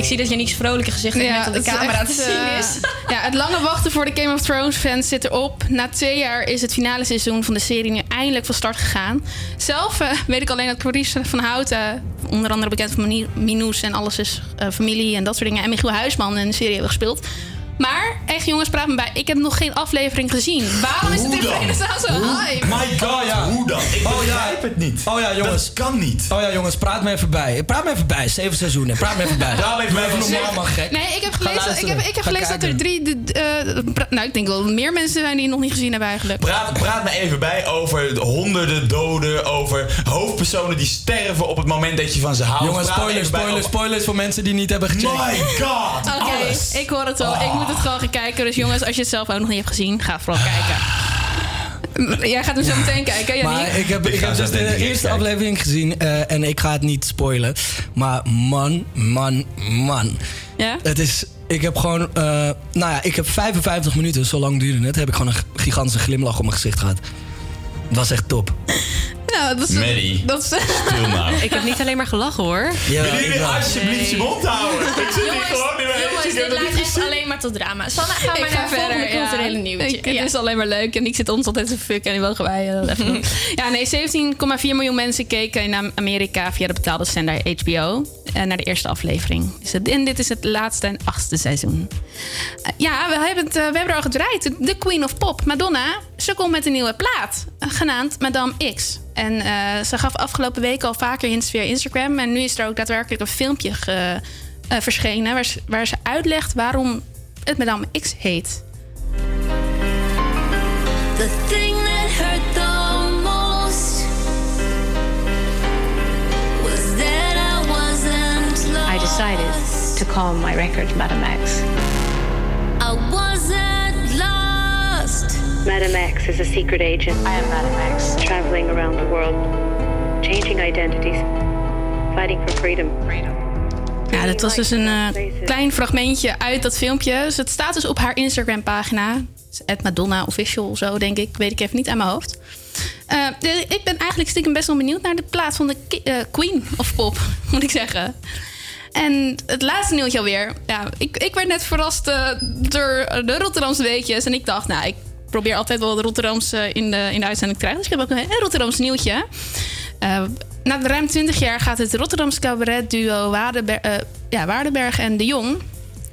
Ik zie dat je niks vrolijke gezicht hebt met op de camera echt, te zien eh, is. ja, het lange wachten voor de Game of Thrones fans zit erop. Na twee jaar is het finale seizoen van de serie nu eindelijk van start gegaan. Zelf eh, weet ik alleen dat Clarice van Houten onder andere bekend van Minus en Alles is eh, Familie en dat soort dingen. En Michiel Huisman in een serie hebben gespeeld. Maar, echt jongens, praat me bij. Ik heb nog geen aflevering gezien. Waarom is het in vredesnaam zo hype? My god, ja. hoe dan? Ik begrijp het niet. Oh ja, jongens. Dat kan niet. Oh ja, jongens, praat me even bij. Praat me even bij. Zeven seizoenen. Praat me even bij. Praat me even normaal, man, gek. Nee, ik heb gelezen, ik heb, ik heb gelezen dat er drie... de- eh, nou, ik denk wel meer mensen zijn die het nog niet gezien hebben eigenlijk. Praat, praat me even bij over de honderden doden, over hoofdpersonen die sterven op het moment dat je van ze houdt. Jongens, spoilers, spoilers, spoilers voor mensen die niet hebben gecheckt. My god! Oké, ik hoor het wel. Ik moet het gewoon gaan kijken. Dus jongens, als je het zelf ook nog niet hebt gezien, ga vooral kijken. Jij gaat hem zo meteen kijken, hè, Jannie? Maar ik heb, Ik ik ga heb dus de eerste kijken. aflevering gezien eh, en ik ga het niet spoilen. Maar man, man, man. Ja? Het is, ik heb gewoon, eh, nou ja, ik heb 55 minuten, zo lang duurde het, heb ik gewoon een gigantische glimlach op mijn gezicht gehad. Het was echt top. Nou, dat is... Maddie. Dat is Stil nou. Ik heb niet alleen maar gelachen hoor. Ja, Willen jullie alsjeblieft je mond houden? Ik zit hier Jongens, gewoon niet mee. jongens dit leidt echt alleen maar tot drama. Sanne, ga maar naar verder, ja. culturele nieuwtje. Ik- Het is alleen maar leuk en ik zit ons altijd te fucken en die mogen wij. Ja, nee, 17,4 miljoen mensen keken in Am- Amerika via de betaalde zender HBO naar de eerste aflevering. Dus en dit is het laatste en achtste seizoen. Eh, ja, we hebben, het, eh, we hebben er al gedraaid. De Queen of Pop, Madonna, ze komt met een nieuwe plaat, eh, genaamd Madame X. En eh, ze gaf afgelopen week al vaker hints via Instagram. En nu is er ook daadwerkelijk een filmpje eh, verschenen... Waar ze, waar ze uitlegt waarom het Madame X heet. The decided to call my record Madame X. I wasn't lost. Madame X is a secret agent. I am Madame X. Traveling around the world, changing identities, fighting for freedom. Freedom. Ja, dat was dus een eh, klein fragmentje uit dat filmpje. Dus het staat dus op haar Instagram-pagina. Het Madonna Official of zo, denk ik. Weet ik even niet aan mijn hoofd. Eh, dus ik ben eigenlijk stiekem best wel benieuwd naar de plaats van de eh, Queen of Pop, moet ik zeggen. En het laatste nieuwtje alweer. Ja, ik, ik werd net verrast eh, door de Rotterdamse weetjes. En ik dacht, nou, ik probeer altijd wel de Rotterdamse in de, in de uitzending te krijgen. Dus ik heb ook een Rotterdamse nieuwtje. Eh, na ruim 20 jaar gaat het Rotterdamse cabaretduo Waardenberg, eh, ja, Waardenberg en De Jong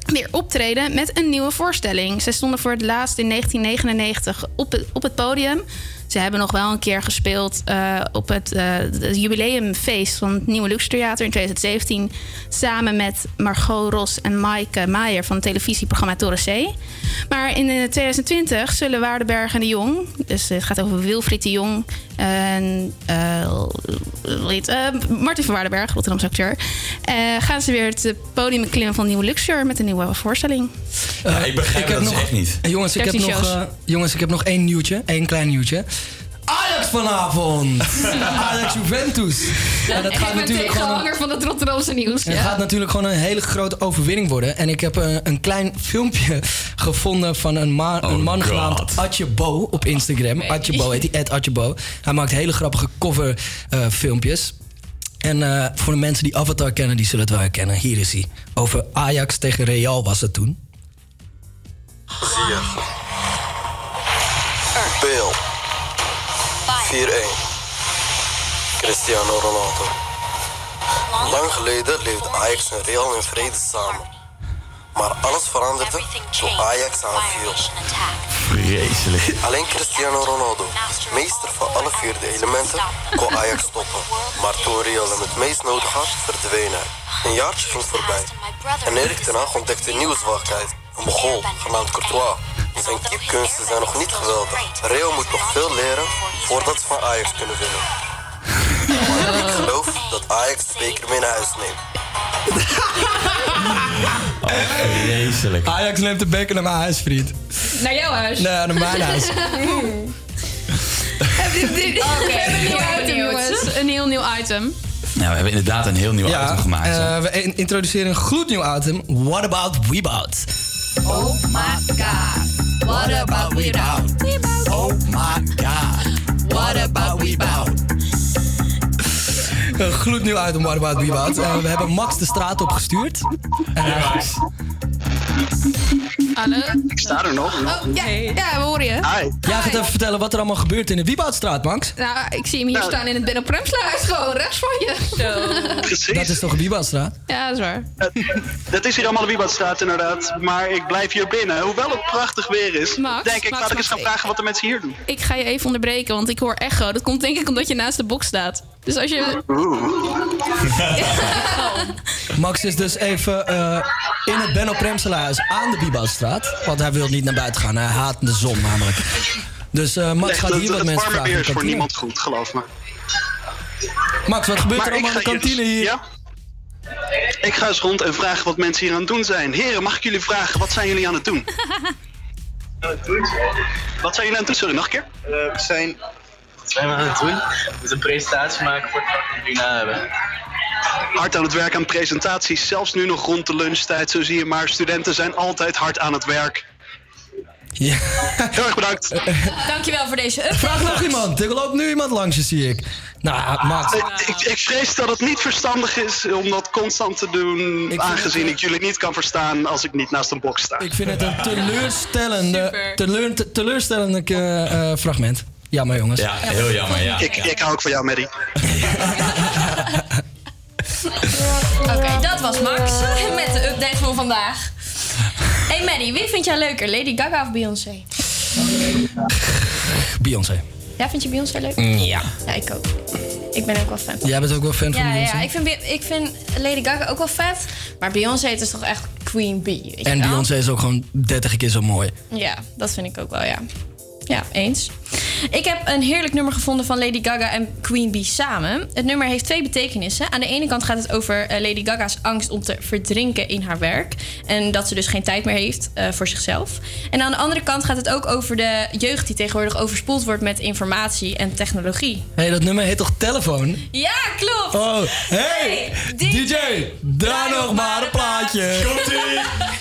weer optreden met een nieuwe voorstelling. Ze stonden voor het laatst in 1999 op op het podium. Ze hebben nog wel een keer gespeeld eh, op het, eh, het jubileumfeest van het Nieuwe Luxe Theater in 2017. Samen met Margot Ros en Maaike Maier van het televisieprogramma Torre C. Maar in eh, 2020 zullen Waardenberg en de Jong, dus het gaat over Wilfried de Jong en eh, eh, Martin van Waardenberg, Rotterdamse acteur, eh, gaan ze weer het podium klimmen van Nieuwe Luxor met een nieuwe voorstelling. Ja, ik begrijp dat dus echt niet. Jongens, ik heb 13 nog, eh, jongens, ik heb nog één nieuwtje. één klein nieuwtje. Vanavond! Ajax Juventus. Ja, dat ik gaat ben natuurlijk gewoon... tegenhanger van het Rotterdamse nieuws. Het ja. gaat natuurlijk gewoon een hele grote overwinning worden. En ik heb een, een klein filmpje gevonden van een, ma- een man God. genaamd Atje Bo op Instagram. Atje Bo heet hij, Ed Atje Bo. Hij maakt hele grappige cover eh, filmpjes. En eh, voor de mensen die Avatar kennen, die zullen het wel herkennen. Hier is hij. Over Ajax tegen Real was het toen. Zie je. Cristiano Ronaldo. Lang geleden leefden Ajax en Real in vrede samen. Maar alles veranderde toen Ajax aanviel. Vreselijk. Alleen Cristiano Ronaldo, meester van alle vier de elementen, kon Ajax stoppen. Maar toen Real hem het meest nodig had, verdween hij. Een jaartje ging voorbij. En Erik ten Hag ontdekte een nieuwe zwakheid. Een Mogol, genaamd Courtois. Zijn keepkunsten zijn nog niet geweldig. Real moet nog veel leren voordat ze van Ajax kunnen winnen. Maar ik geloof dat Ajax de beker mee naar huis neemt. Vreselijk. Ajax neemt de beker naar mijn huis, vriend. Naar jouw huis? Nee, naar mijn huis. Oké, we hebben een nieuw item, jongens. Een heel nieuw item. Nou, we hebben inderdaad een heel nieuw item gemaakt. eh, we in- introduceren een gloednieuw item. What about Weebout? Oh my god. What about we about? Oh my god. What about we about? Een gloednieuw item What about Weebout. Eh, we hebben Max de straat opgestuurd. En hij- Hallo? Ik sta er nog. Oh, ja, ja, we horen je. Hi. Jij gaat even vertellen wat er allemaal gebeurt in de Wieboudstraat, Max. Nou, ik zie hem hier Nou. staan in het Benno. Gewoon rechts van je. Zo. Precies. Dat is toch een Wieboudstraat? Ja, dat is waar. Dat is hier allemaal de Wieboudstraat inderdaad. Maar ik blijf hier binnen. Hoewel het prachtig weer is, Max, denk ik, Max, laat ik Max, eens gaan vragen wat de mensen hier doen. Ik ga je even onderbreken, want ik hoor echo. Dat komt denk ik omdat je naast de box staat. Dus als je... Max is dus even eh, in het Benno Premselaars aan de Wieboudstraat. Want hij wil niet naar buiten gaan. Hij haat de zon namelijk. Dus eh, Max gaat het- hier wat het mensen vragen. in is voor niemand goed, geloof me. Max, wat gebeurt Maar er allemaal in de kantine hier? Ja? Ik ga eens rond en vragen wat mensen hier aan het doen zijn. Heren, mag ik jullie vragen, wat zijn jullie aan het doen? Wat zijn jullie aan het doen? Sorry, nog een keer? we zijn... Wat zijn we aan het doen? We moeten een presentatie maken voor het we hierna hebben. Hard aan het werk aan presentaties, zelfs nu nog rond de lunchtijd, zo zie je maar. Studenten zijn altijd hard aan het werk. Ja. Heel erg bedankt. Dankjewel voor deze update. Vraag nog iemand. Er loopt nu iemand langs je, zie ik. Nou, Max. Ik, ik, ik vrees dat het niet verstandig is om dat constant te doen, aangezien ik jullie niet kan verstaan als ik niet naast een box sta. Ik vind het een teleurstellende, teleur, te- teleurstellende eh, eh, fragment. Jammer, jongens. Ja, heel jammer, ja. Ik, ik hou ook van jou, Maddie. Oké, dat was Max met de update van vandaag. Hey Maddie, wie vind jij leuker? Lady Gaga of Beyoncé? Beyoncé. Ja, vind je Beyoncé leuk? Mm, ja. Ja, ik ook. Ik ben ook wel fan van. Jij bent ook wel fan van Ja, Beyoncé? ja, ik vind, ik vind Lady Gaga ook wel vet. Maar Beyoncé het is toch echt Queen Bee. Weet je En? Beyoncé is ook gewoon 30 keer zo mooi. Ja, dat vind ik ook wel, ja. Ja, eens. Ik heb een heerlijk nummer gevonden van Lady Gaga en Queen Bee samen. Het nummer heeft twee betekenissen. Aan de ene kant gaat het over eh, Lady Gaga's angst om te verdrinken in haar werk. En dat ze dus geen tijd meer heeft eh, voor zichzelf. En aan de andere kant gaat het ook over de jeugd die tegenwoordig overspoeld wordt met informatie en technologie. Hé, hey, dat nummer heet toch Telefoon? Ja, klopt! Oh, hey, DJ, draai nog maar een plaatje. Komt-ie!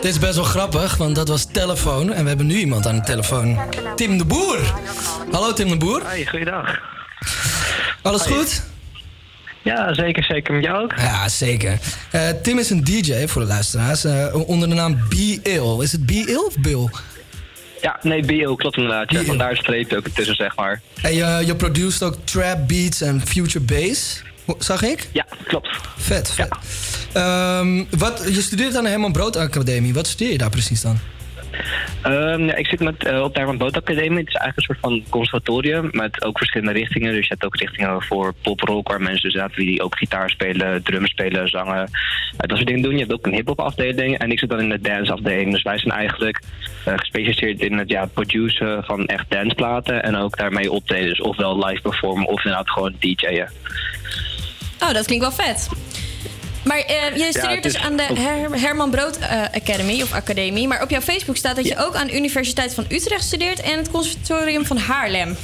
Dit is best wel grappig, want dat was telefoon. En we hebben nu iemand aan de telefoon. Tim de Boer. Hallo Tim de Boer. Hoi, goeiedag. Alles goed? Ja, zeker, zeker. Met jou ook? Ja, zeker. Eh, Tim is een DJ voor de luisteraars. eh, onder de naam Be Ill. Is het Be Ill of Bill? Ja, nee, bio, klopt inderdaad. Ja, vandaar streep ook tussen, zeg maar. En je, je produceert ook trap beats en future bass. Zag ik? Ja, klopt. Vet, vet. Ehm, wat, je studeert aan de Herman Brood Academie. Wat studeer je daar precies dan? Ehm, ja, ik zit met, eh, op de Herman Boot Academie. Het is eigenlijk een soort van conservatorium met ook verschillende richtingen. Dus je hebt ook richtingen voor pop-rock, waar mensen dus inderdaad die ook gitaar spelen, drum spelen, zangen. eh, dat soort dingen doen. Je hebt ook een hip-hop afdeling en ik zit dan in de dance afdeling. Dus wij zijn eigenlijk eh, gespecialiseerd in het ja, produceren van echt danceplaten en ook daarmee optreden. Dus ofwel live performen of inderdaad gewoon DJ'en. Oh, dat klinkt wel vet. Maar eh, je studeert dus aan de Her- Herman Brood eh, Academy of Academie. Maar op jouw Facebook staat dat je ook aan de Universiteit van Utrecht studeert en het Conservatorium van Haarlem.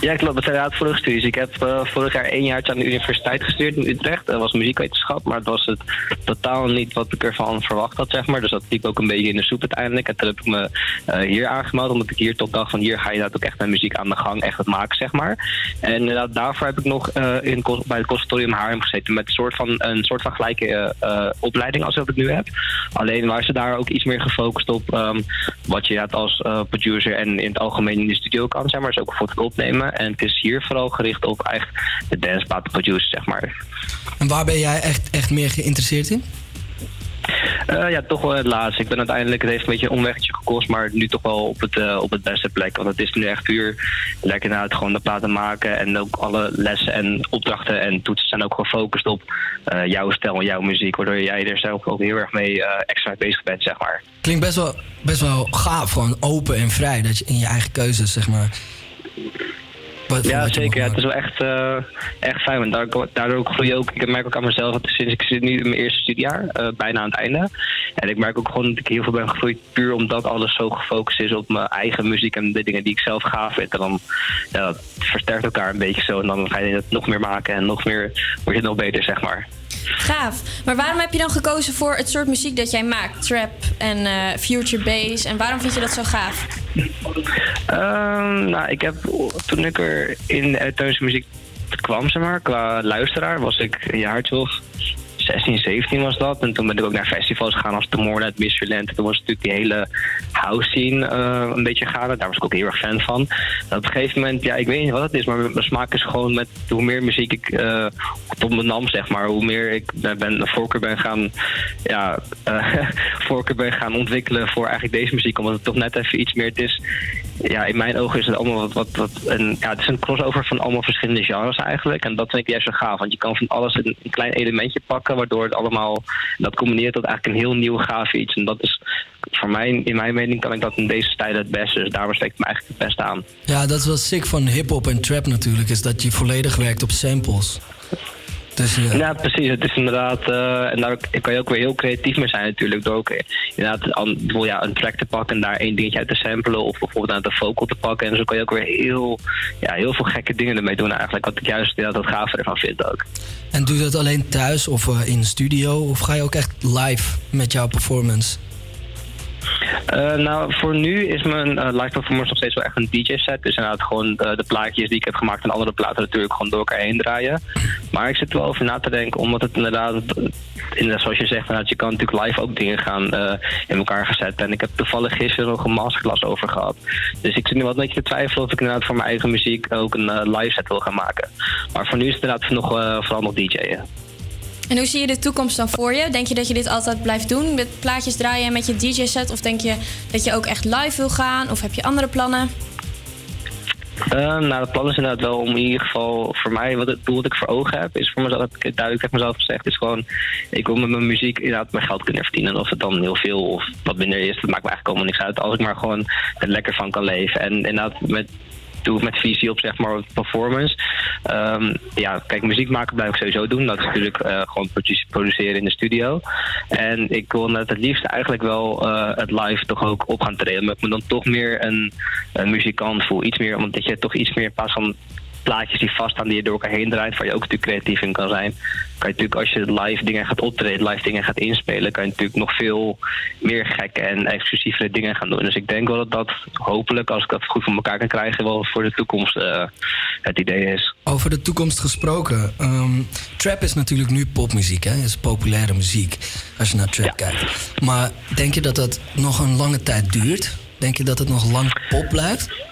Ja, klopt. Dat zijn inderdaad vorige studies. Ik heb eh, vorig jaar één jaar aan de universiteit gestudeerd in Utrecht. Dat was muziekwetenschap, maar het was het totaal niet wat ik ervan verwacht had, zeg maar. Dus dat liep ook een beetje in de soep uiteindelijk. En toen heb ik me eh, hier aangemeld, omdat ik hier toch dacht van hier ga je inderdaad ook echt met muziek aan de gang, echt het maken, zeg maar. En daarvoor heb ik nog eh, bij het conservatorium Haarlem gezeten met een soort van, een soort van gelijke opleiding als wat ik nu heb. Alleen waren ze daar ook iets meer gefocust op ehm, wat je inderdaad als producer en in het algemeen in de studio kan, zeg maar. Dus ook bijvoorbeeld opnemen. En het is hier vooral gericht op echt de danceplaten producer, zeg maar. En waar ben jij echt, echt meer geïnteresseerd in? Eh, ja, toch wel het laatste. Ik ben uiteindelijk, het heeft een beetje een omweggetje gekost, maar nu toch wel op het, eh, op het beste plek. Want het is nu echt puur lekker naar het gewoon de platen maken. En ook alle lessen en opdrachten en toetsen zijn ook gefocust op eh, jouw stijl en jouw muziek. Waardoor jij er zelf ook heel erg mee extra bezig bent, zeg maar. Klinkt best wel, best wel gaaf, gewoon open en vrij. Dat je in je eigen keuzes, zeg maar. Wat- Ja, zeker. Ja, het is wel echt, eh, echt fijn. Want daardoor, groei je ook. Ik merk ook aan mezelf dat sinds ik zit nu in mijn eerste studiejaar, eh, bijna aan het einde. En ik merk ook gewoon dat ik heel veel ben gegroeid. Puur omdat alles zo gefocust is op mijn eigen muziek en de dingen die ik zelf gaaf vind. En dan ja, dat versterkt elkaar een beetje zo. En dan ga je het nog meer maken en nog meer word je nog beter, zeg maar. Gaaf. Maar waarom heb je dan gekozen voor het soort muziek dat jij maakt? Trap en eh, future bass. En waarom vind je dat zo gaaf? Ehm, nou, ik heb toen ik er in elektronische muziek kwam, zeg maar, qua luisteraar, was ik een jaartje of 16, 17 was dat. En toen ben ik ook naar festivals gegaan als Tomorrowland, Mysteryland. En toen was natuurlijk die hele house scene eh, een beetje gaande. Daar was ik ook heel erg fan van. En op een gegeven moment, ja, ik weet niet wat het is, maar mijn smaak is gewoon met hoe meer muziek ik eh tot me nam, zeg maar. Hoe meer ik ben, voorkeur ben gaan, ja, eh, voorkeur ben gaan ontwikkelen voor eigenlijk deze muziek. Omdat het toch net even iets meer is. Ja, in mijn ogen is het allemaal wat, wat, wat een, ja, het is een crossover van allemaal verschillende genres eigenlijk. En dat vind ik juist zo gaaf, want je kan van alles een, klein elementje pakken, waardoor het allemaal, dat combineert tot eigenlijk een heel nieuw gaaf iets. En dat is voor mij, in mijn mening, kan ik dat in deze stijl het beste. Dus daarom steek ik me eigenlijk het beste aan. Ja, dat is wel sick van hip-hop en trap natuurlijk, is dat je volledig werkt op samples. Dus, Ja, precies. Het is inderdaad, eh, en daar kan je ook weer heel creatief mee zijn natuurlijk. Door ook eh, inderdaad an- ja, een track te pakken en daar één dingetje uit te samplen. Of bijvoorbeeld aan de vocal te pakken. En zo kan je ook weer heel, ja, heel veel gekke dingen ermee doen eigenlijk. Wat ik juist inderdaad het gave ervan vind ook. En doe je dat alleen thuis of in de studio? Of ga je ook echt live met jouw performance? Eh, nou, voor nu is mijn eh, live performance nog steeds wel echt een DJ-set. Dus inderdaad gewoon eh, de plaatjes die ik heb gemaakt en andere platen natuurlijk gewoon door elkaar heen draaien. Maar ik zit wel over na te denken, omdat het inderdaad, inderdaad zoals je zegt, inderdaad, je kan natuurlijk live ook dingen gaan in elkaar gezet. En ik heb toevallig gisteren nog een masterclass over gehad. Dus ik zit nu wat een beetje te twijfelen of ik inderdaad voor mijn eigen muziek ook een live set wil gaan maken. Maar voor nu is het inderdaad nog, vooral nog DJ'en. En hoe zie je de toekomst dan voor je? Denk je dat je dit altijd blijft doen? Met plaatjes draaien met je DJ-set? Of denk je dat je ook echt live wil gaan? Of heb je andere plannen? Eh, nou, het plan is inderdaad wel om in ieder geval voor mij, wat het doel dat ik voor ogen heb, is voor mezelf, heb ik duidelijk mezelf gezegd, is gewoon, ik wil met mijn muziek inderdaad mijn geld kunnen verdienen. En of het dan heel veel of wat minder is, dat maakt me eigenlijk allemaal niks uit. Als ik maar gewoon er lekker van kan leven. En inderdaad met doe met visie op zeg maar performance. Ehm, ja, kijk, muziek maken blijf ik sowieso doen. Dat is natuurlijk eh, gewoon produ- produceren in de studio. En ik wil net het liefst eigenlijk wel eh, het live toch ook op gaan treden. Maar ik me dan toch meer een, een muzikant voel. Iets meer, omdat je toch iets meer in plaats van plaatjes die vaststaan die je door elkaar heen draait, waar je ook natuurlijk creatief in kan zijn. Kan je natuurlijk als je live dingen gaat optreden, live dingen gaat inspelen, kan je natuurlijk nog veel meer gekke en exclusievere dingen gaan doen. Dus ik denk wel dat dat hopelijk, als ik dat goed voor elkaar kan krijgen, wel voor de toekomst eh, het idee is. Over de toekomst gesproken. ehm, trap is natuurlijk nu popmuziek, hè? is populaire muziek. Als je naar trap kijkt. Maar denk je dat dat nog een lange tijd duurt? Denk je dat het nog lang pop blijft?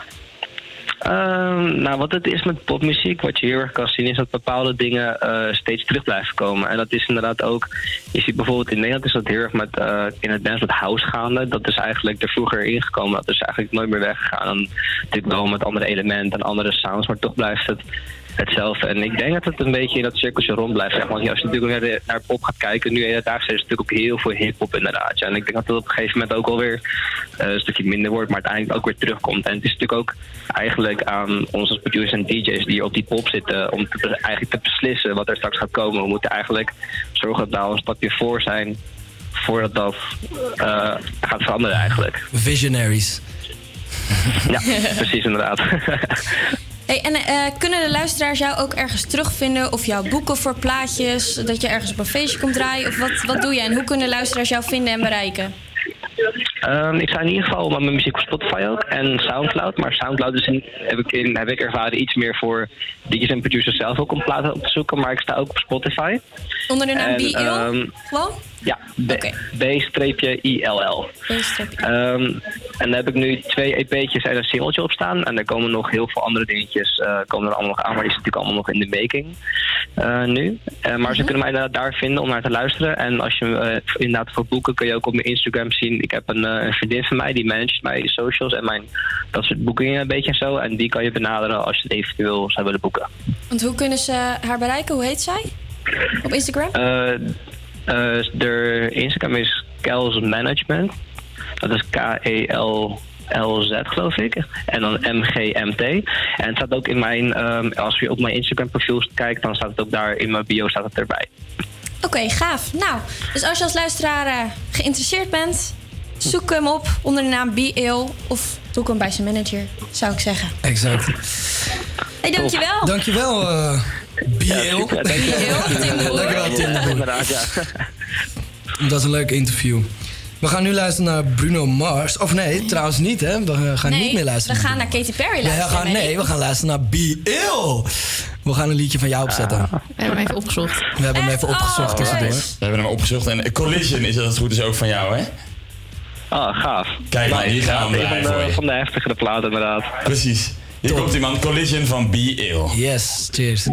Ehm, nou, wat het is met popmuziek, wat je heel erg kan zien, is dat bepaalde dingen eh, steeds terug blijven komen. En dat is inderdaad ook, je ziet bijvoorbeeld in Nederland is dat heel erg met, eh, in het dance met house gaande. Dat is eigenlijk er vroeger ingekomen, dat is eigenlijk nooit meer weggegaan. Natuurlijk wel met andere elementen en andere sounds, maar toch blijft het hetzelfde. En ik denk dat het een beetje in dat cirkeltje rond blijft. Zeg. Want als je natuurlijk naar, de, naar pop gaat kijken, nu hedendaag is er natuurlijk ook heel veel hip-hop inderdaad. Ja. En ik denk dat dat op een gegeven moment ook alweer eh, een stukje minder wordt, maar uiteindelijk ook weer terugkomt. En het is natuurlijk ook eigenlijk aan ons als producers en DJ's die op die pop zitten, om te, eigenlijk te beslissen wat er straks gaat komen. We moeten eigenlijk zorgen dat we daar een stapje voor zijn voordat dat eh, gaat veranderen eigenlijk. Visionaries. Ja, precies inderdaad. Hey, en eh, kunnen de luisteraars jou ook ergens terugvinden of jou boeken voor plaatjes? Dat je ergens op een feestje komt draaien? Of wat, wat doe je en hoe kunnen luisteraars jou vinden en bereiken? Ehm, ik sta in ieder geval met mijn muziek op Spotify ook en Soundcloud. Maar Soundcloud is in, heb, ik in, heb ik ervaren iets meer voor DJ's en producers zelf ook om platen op te zoeken. Maar ik sta ook op Spotify. Onder de naam En, ehm, Gewoon? Ja, B-ILL. Ehm, en daar heb ik nu twee EP'tjes en een singeltje op staan. En er komen nog heel veel andere dingetjes eh, komen er allemaal nog aan. Maar die is natuurlijk allemaal nog in de making eh, nu. Eh, maar ze kunnen mij inderdaad daar vinden om naar te luisteren. En als je inderdaad voor boeken kun je ook op mijn Instagram zien. Ik heb een, een vriendin van mij die managt mijn socials en mijn dat soort boekingen een beetje en zo. En die kan je benaderen als je het eventueel zou willen boeken. Want hoe kunnen ze haar bereiken? Hoe heet zij? Op Instagram? Eh de Instagram is Kels Management. Dat is K-E-L-L-Z geloof ik. En dan M-G-M-T. En het staat ook in mijn, ehm, als je op mijn Instagram profiel kijkt, dan staat het ook daar in mijn bio staat het erbij. Oké, gaaf. Nou, dus als je als luisteraar eh, geïnteresseerd bent, zoek hem op onder de naam BIL of zoek hem bij zijn manager, zou ik zeggen. Exact. Hey, dankjewel. Dankjewel, eh BL. dankjewel. Dankjewel, Tim. Ja. Dat is een leuk interview. We gaan nu luisteren naar Bruno Mars. Of nee, trouwens niet, hè? We gaan nee, niet meer luisteren. we gaan naar Katy Perry Nee, we luisteren. gaan, nee, we gaan luisteren naar B.I.L. We gaan een liedje van jou opzetten. We hebben hem even opgezocht. We hebben hem even opgezocht tussendoor. We hebben hem opgezocht. En Collision is dat het goed is ook van jou, hè? Ah, gaaf. Kijk, nou, hier gaan we Ja, draaien van voor de, je. van de heftigere plaat inderdaad. Precies. Hier komt iemand, Collision van B-Ill. Yes, cheers.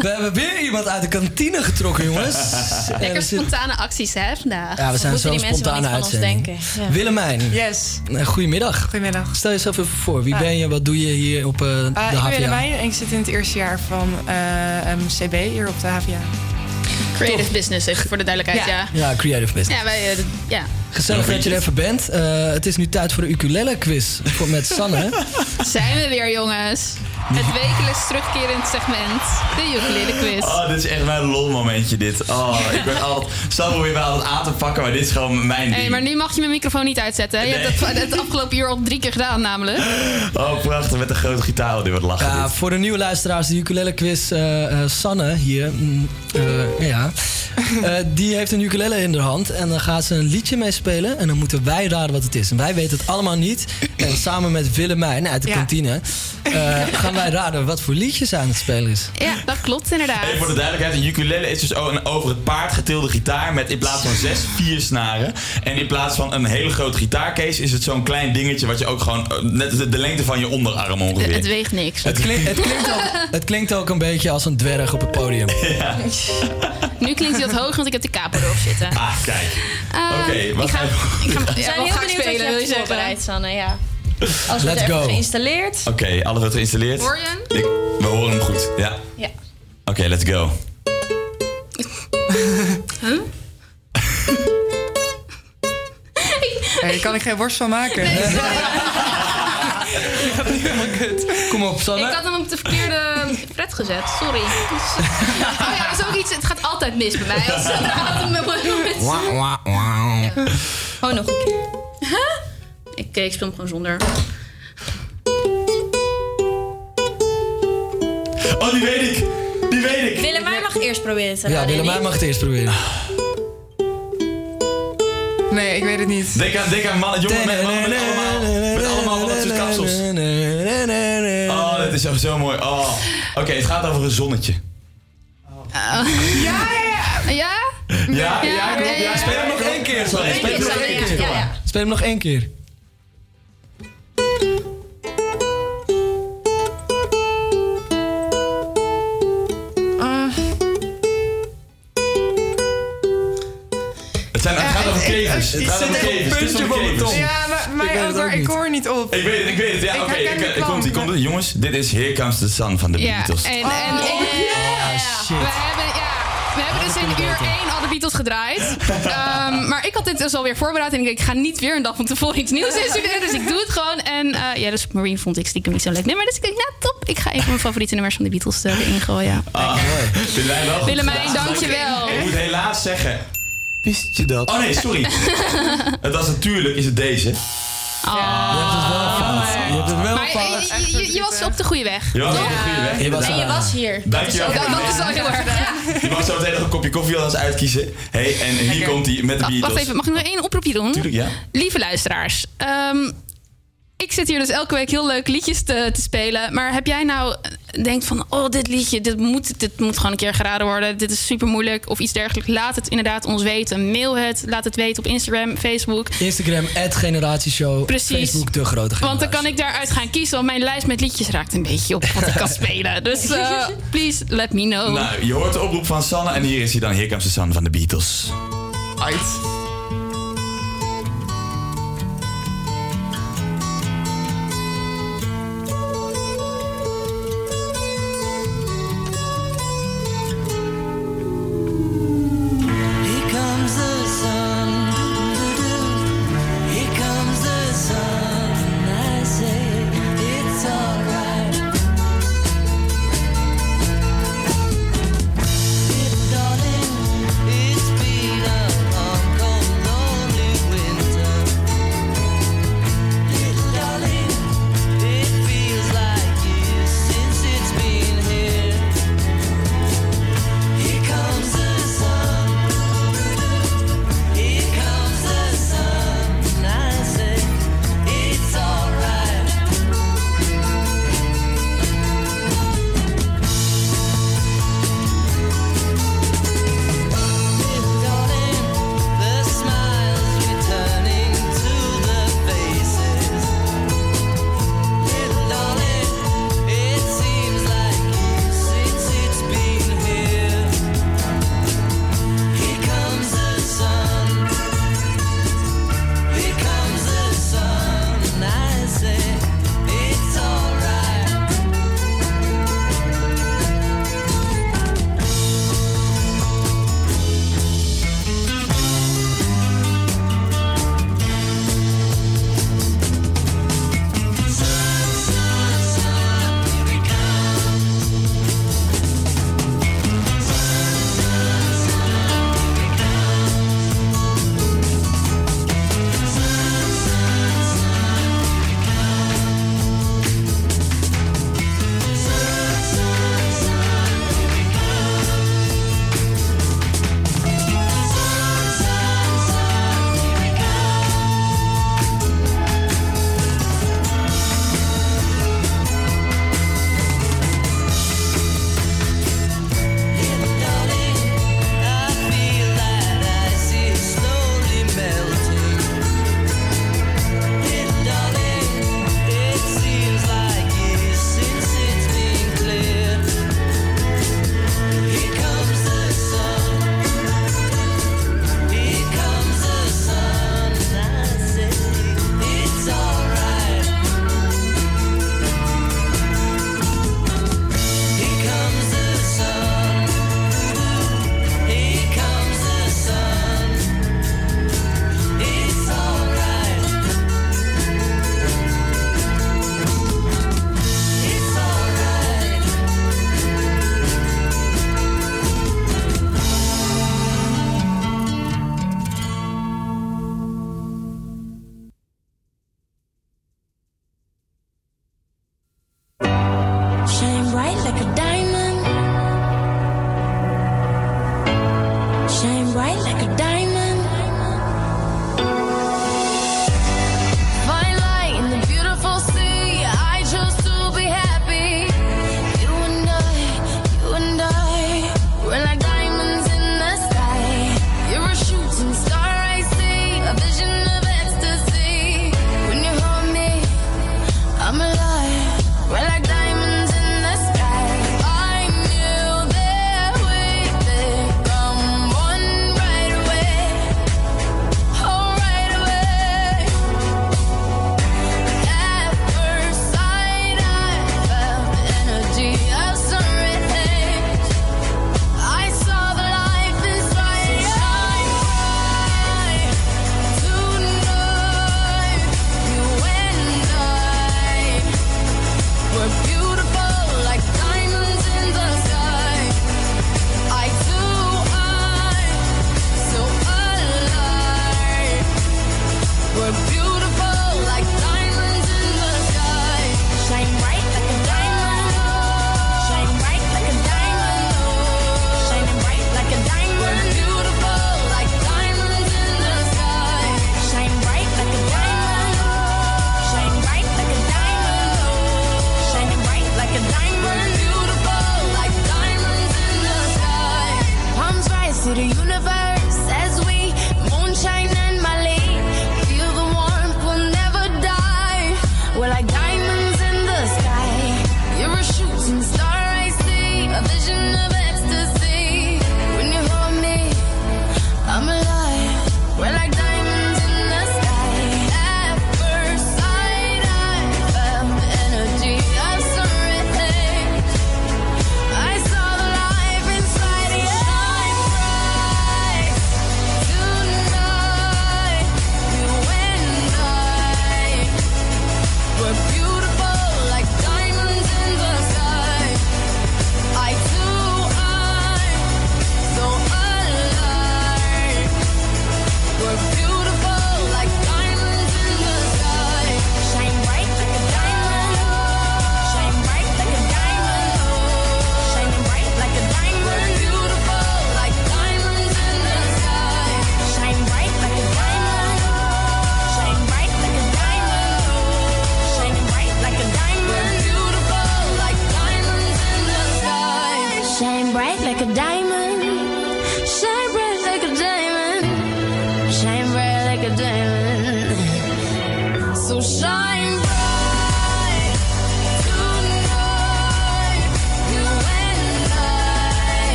We hebben weer iemand uit de kantine getrokken, jongens. En Lekker er zit- spontane acties, hè, vandaag. Ja, we zijn zo'n spontane uitzending. Willemijn. Yes. eh, Goedemiddag. Goedemiddag. Stel jezelf even voor. Wie Ah. ben je? Wat doe je hier op eh, de Uh, ik HVA? ben Willemijn en ik zit in het eerste jaar van eh, um, CB hier op de HVA. Creative business, even voor de duidelijkheid, ja. Ja, creative business. Ja, wij, eh, ja. Gezellig dat je er even bent. Eh, het is nu tijd voor de ukulele quiz voor, met Sanne. Zijn we weer, jongens. Het wekelijks terugkerend segment, de ukulele quiz. Oh, dit is echt mijn lolmomentje dit. Oh, ik ben altijd... Sam probeert mij altijd aan te pakken, maar dit is gewoon mijn Hé, ding. maar nu mag je mijn microfoon niet uitzetten. hè? Je hebt het, het afgelopen uur al drie keer gedaan, namelijk. Oh, prachtig. Met een grote gitaar. Dit wordt lachen. Ja, voor de nieuwe luisteraars, de ukulele quiz. eh, eh, Sanne hier, mm, eh, ja, Eh, die heeft een ukulele in haar hand. En dan gaat ze een liedje mee spelen. En dan moeten wij raden wat het is. En wij weten het allemaal niet. En samen met Willemijn uit de kantine eh, gaan wij raden wat voor liedje ze aan het spelen is. Ja, dat klopt inderdaad. Even voor de duidelijkheid, een ukulele is dus ook een over het paard getilde gitaar met in plaats van zes, vier snaren. En in plaats van een hele grote gitaarcase is het zo'n klein dingetje wat je ook gewoon, eh, net de, de lengte van je onderarm ongeveer. Het weegt niks. Het, klink- het, klinkt ook, het klinkt ook een beetje als een dwerg op het podium. Nu klinkt hij wat hoog, want ik heb de capo erop zitten. Ah, kijk. Eh, Oké, wat ik ga, ik ga, We ja, zijn wat heel benieuwd spelen, wat je wil je hebt zeggen? voorbereid, Sanne. Ja. Als we Let's het hebben go. geïnstalleerd. Oké, alles wordt geïnstalleerd. Hoor je hem? Ik, we horen hem goed, ja. Ja. Oké, let's go. Huh? Daar kan ik geen worst van maken. Dat is helemaal kut. Kom op, Ik had hem op de verkeerde fret gezet, sorry. Oh ja, dat is ook iets, het gaat altijd mis bij mij. Als het Oh, nog een keer. Huh? Ik, ik speel hem gewoon zonder. Oh, die weet ik. Die weet ik. Willemijn mag eerst proberen te Ja, raden. Willemijn mag het eerst proberen. Nee, ik weet het niet. Denk aan, denk aan mannen, jongen met, mannen met allemaal, met allemaal van dat soort kapsels. Oh, dat is zo mooi. Oh. Oké, het gaat over een zonnetje. Ja, ja, ja. Ja? Ja, ja, klopt. Ja, Speel hem nog één keer, sorry. Speel hem nog één keer. ja, ja. Speel hem nog één keer. Zijn, het gaat over kevers. Het gaat over kevers. Ja, maar, maar ik hoor niet op. Ik weet het, ik weet het. Ja, Ik oké. ik- komt, komt, Jongens, dit is Here Comes the Sun van de Ja, Beatles. en, en ik, shit. we hebben, ja, we hebben dus in uur 1 al de Beatles gedraaid. Ehm, maar ik had dit dus alweer voorbereid en ik denk, ik ga niet weer een dag van tevoren iets nieuws instuderen. Dus ik doe het gewoon. En eh, ja, dus Marine vond ik stiekem niet zo leuk nummer. Dus ik denk, nou top, ik ga een van mijn favoriete nummers van de Beatles uh, erin gooien. Ah, goed Willemijn, dankjewel. Ik moet helaas zeggen... Wist je dat? Oh nee, sorry. het was natuurlijk, is het deze. Oh. Je hebt het wel fout. Je hebt het wel Maar fout. je, je, je was op de goede weg. Je was op de goede weg. Je was, En je was hier. Dankjewel. Dat, dat is al heel erg. Ja. Je mag zo meteen nog een kopje koffie al eens uitkiezen. hey, en hier Lekker. komt hij met de Beatles. Wacht even, mag ik nog één oproepje doen? Tuurlijk, ja. Lieve luisteraars, ehm, ik zit hier dus elke week heel leuk liedjes te, te spelen. Maar heb jij nou eh, denkt van, oh, dit liedje, dit moet, dit moet gewoon een keer geraden worden. Dit is super moeilijk of iets dergelijks. Laat het inderdaad ons weten. Mail het, laat het weten op Instagram, Facebook. Instagram, generatieshow. Precies. Facebook, de grote Want dan kan ik daaruit gaan kiezen. Want mijn lijst met liedjes raakt een beetje op wat ik kan spelen. Dus eh, please let me know. Nou, je hoort de oproep van Sanne en hier is hij dan. Comes the Sun van de Beatles. Uit.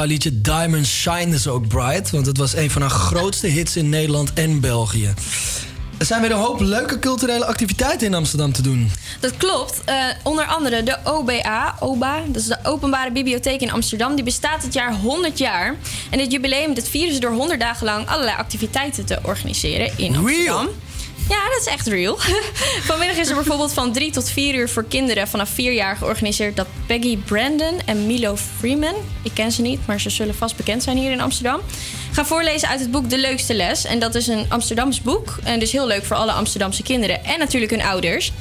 Haar liedje Diamond Shine is ook bright. Want het was een van haar grootste hits in Nederland en België. Er zijn weer een hoop leuke culturele activiteiten in Amsterdam te doen. Dat klopt. Eh, onder andere de OBA, OBA, dat is de Openbare Bibliotheek in Amsterdam. Die bestaat dit jaar 100 jaar. En dit jubileum dat vieren ze door 100 dagen lang allerlei activiteiten te organiseren in Amsterdam. Ja, dat is echt real. Vanmiddag is er bijvoorbeeld van 3 tot 4 uur voor kinderen vanaf 4 jaar georganiseerd dat Peggy Brandon en Milo Freeman, ik ken ze niet, maar ze zullen vast bekend zijn hier in Amsterdam, gaan voorlezen uit het boek De Leukste Les. En dat is een Amsterdams boek en dus heel leuk voor alle Amsterdamse kinderen en natuurlijk hun ouders.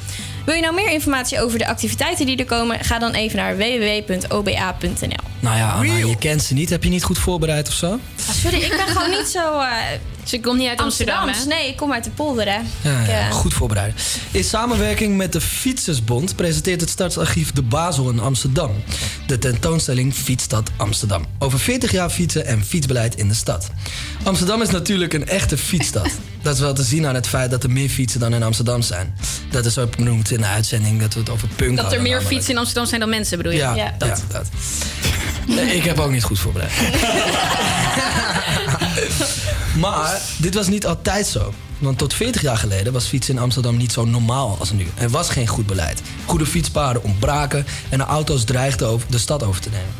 Wil je nou meer informatie over de activiteiten die er komen? Ga dan even naar www.oba.nl. Nou ja, Anna, je kent ze niet. Heb je niet goed voorbereid of zo? Ah, sorry, ik ben gewoon niet zo. Eh Ze komt niet uit Amsterdam? Nee, ik kom uit de polder, hè. Ja, Ik, ja, eh, goed voorbereid. In samenwerking met de Fietsersbond presenteert het Stadsarchief De Basel in Amsterdam. De tentoonstelling Fietsstad Amsterdam. Over 40 jaar fietsen en fietsbeleid in de stad. Amsterdam is natuurlijk een echte fietsstad. Dat is wel te zien aan het feit dat er meer fietsen dan in Amsterdam zijn. Dat is ook benoemd in de uitzending dat we het over punk Dat er meer namelijk. fietsen in Amsterdam zijn dan mensen, bedoel je? Ja, ja. dat. Nee, ik heb ook niet goed voorbereid. maar dit was niet altijd zo. Want tot 40 jaar geleden was fietsen in Amsterdam niet zo normaal als nu. Er was geen goed beleid. Goede fietspaden ontbraken en de auto's dreigden de stad over te nemen.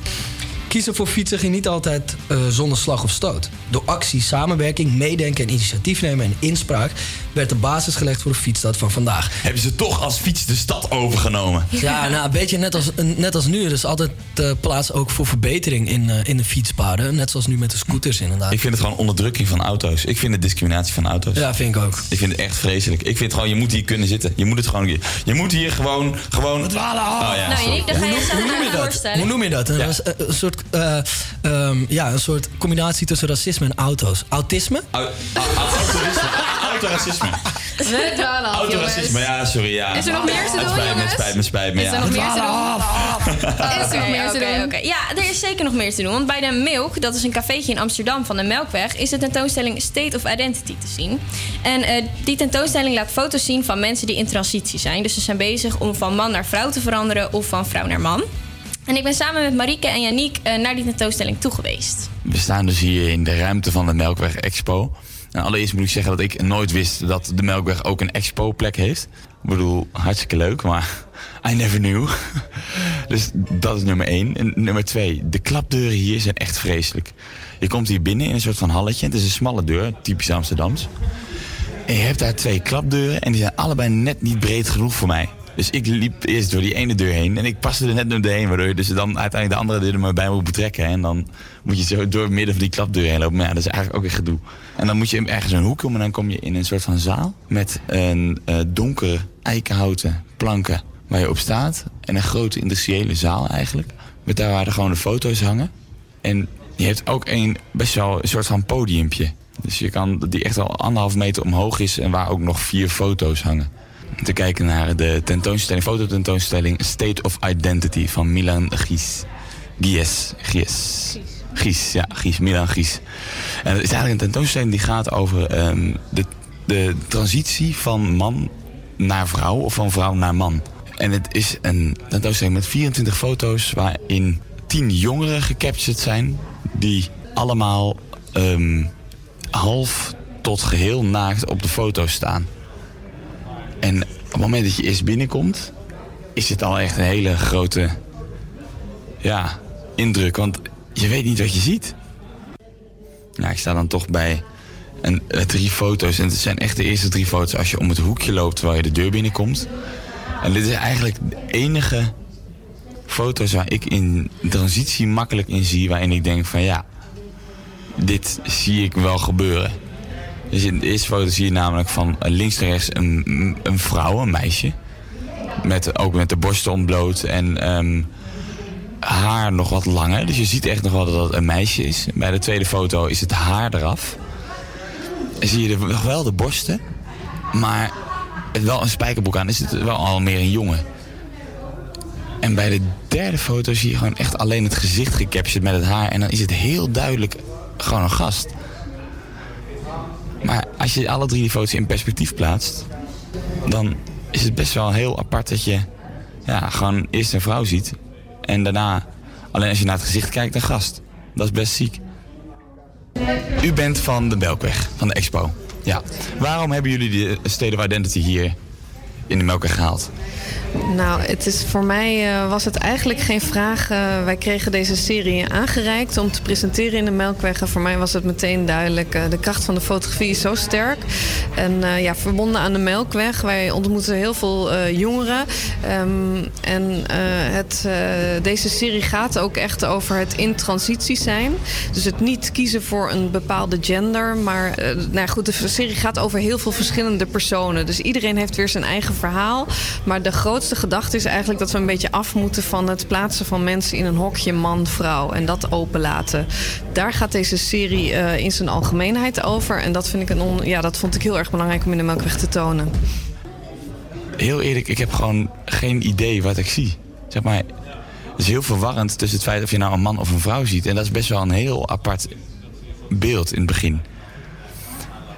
Kiezen voor fietsen ging niet altijd eh, zonder slag of stoot. Door actie, samenwerking, meedenken en initiatief nemen en inspraak werd de basis gelegd voor de fietsstad van vandaag. Hebben ze toch als fiets de stad overgenomen? Ja, nou, een beetje net als, net als nu. Er is altijd eh, plaats ook voor verbetering in, eh, in de fietspaden. Net zoals nu met de scooters inderdaad. Ik vind het gewoon onderdrukking van auto's. Ik vind het discriminatie van auto's. Ja, vind ik ook. Ik vind het echt vreselijk. Ik vind gewoon, je moet hier kunnen zitten. Je moet het gewoon, je moet hier gewoon, gewoon... dwalen af. Oh, ja, nou, je Hoe noem je dat? voorstellen. Hoe noem je dat? Een, soort, eh, ehm, ja, een soort combinatie tussen racisme en auto's. Autisme? Au-. Autoracisme. We dwalen af, Autoracisme, ja, sorry. Ja. Is er nog meer te Het doen, spijt me, spijt me, spijt me. Is er nog meer te doen? Is er nog meer te doen? oké. Ja, er is zeker nog meer te doen. Want bij de Milk, dat is een cafeetje in Amsterdam van de Melkweg, is de tentoonstelling State of Identity te zien. En eh, die tentoonstelling laat foto's zien van mensen die in transitie zijn. Dus ze zijn bezig om van man naar vrouw te veranderen of van vrouw naar man. En ik ben samen met Marieke en Yannick eh, naar die tentoonstelling toe geweest. We staan dus hier in de ruimte van de Melkweg Expo. En allereerst moet ik zeggen dat ik nooit wist dat de Melkweg ook een expo-plek heeft. Ik bedoel, hartstikke leuk, maar I never knew. Dus dat is nummer één. En nummer twee, de klapdeuren hier zijn echt vreselijk. Je komt hier binnen in een soort van halletje. Het is een smalle deur, typisch Amsterdams. En je hebt daar twee klapdeuren en die zijn allebei net niet breed genoeg voor mij. Dus ik liep eerst door die ene deur heen en ik paste er net door heen, waardoor je dus dan uiteindelijk de andere deur er maar bij moet betrekken. En dan moet je zo door het midden van die klapdeur heen lopen. Maar ja, dat is eigenlijk ook weer gedoe. En dan moet je ergens een hoek om en dan kom je in een soort van zaal met een eh, donkere eikenhouten planken waar je op staat. En een grote industriële zaal eigenlijk. Met daar waar er gewoon de foto's hangen. En je hebt ook een best wel een soort van podiumpje. Dus je kan, die echt al anderhalf meter omhoog is en waar ook nog vier foto's hangen. Te kijken naar de tentoonstelling, fototentoonstelling State of Identity van Milan Gies. Gies. Gies. Gies, ja, Gies, Milan Gies. En het is eigenlijk een tentoonstelling die gaat over ehm, de, de transitie van man naar vrouw of van vrouw naar man. En het is een tentoonstelling met 24 foto's waarin 10 jongeren gecaptured zijn die allemaal ehm, half tot geheel naakt op de foto staan. En op het moment dat je eerst binnenkomt, is het al echt een hele grote ja, indruk. Want je weet niet wat je ziet. Nou, ik sta dan toch bij een, eh, drie foto's. En het zijn echt de eerste drie foto's als je om het hoekje loopt terwijl je de deur binnenkomt. En dit is eigenlijk de enige foto's waar ik in transitie makkelijk in zie. Waarin ik denk van ja, dit zie ik wel gebeuren. Dus in de eerste foto zie je namelijk van links naar rechts een, een vrouw, een meisje. Met, ook met de borsten ontbloot en ehm, haar nog wat langer. Dus je ziet echt nog wel dat het een meisje is. Bij de tweede foto is het haar eraf. En zie je nog wel de borsten. Maar wel een spijkerbroek aan is het wel al meer een jongen. En bij de derde foto zie je gewoon echt alleen het gezicht gecaptured met het haar. En dan is het heel duidelijk gewoon een gast. Maar als je alle drie die foto's in perspectief plaatst, dan is het best wel heel apart dat je ja, gewoon eerst een vrouw ziet. En daarna, alleen als je naar het gezicht kijkt, een gast. Dat is best ziek. U bent van de Melkweg, van de expo. Ja. Waarom hebben jullie de of Identity hier in de Melkweg gehaald? Nou, het is, voor mij eh, was het eigenlijk geen vraag. Eh, wij kregen deze serie aangereikt om te presenteren in de Melkweg. En voor mij was het meteen duidelijk. eh, de kracht van de fotografie is zo sterk. En ja, verbonden aan de Melkweg. Wij ontmoeten heel veel jongeren. Ehm, en het, deze serie gaat ook echt over het in transitie zijn. Dus het niet kiezen voor een bepaalde gender. Maar nou goed, de serie gaat over heel veel verschillende personen. Dus iedereen heeft weer zijn eigen verhaal. Maar de grootste gedachte is eigenlijk dat we een beetje af moeten van het plaatsen van mensen in een hokje man-vrouw. En dat openlaten. Daar gaat deze serie eh, in zijn algemeenheid over. En dat, vind ik een on- ja, dat vond ik heel erg belangrijk om in de Melkweg te tonen. Heel eerlijk, ik heb gewoon geen idee wat ik zie. Zeg maar, het is heel verwarrend tussen het feit of je nou een man of een vrouw ziet. En dat is best wel een heel apart beeld in het begin.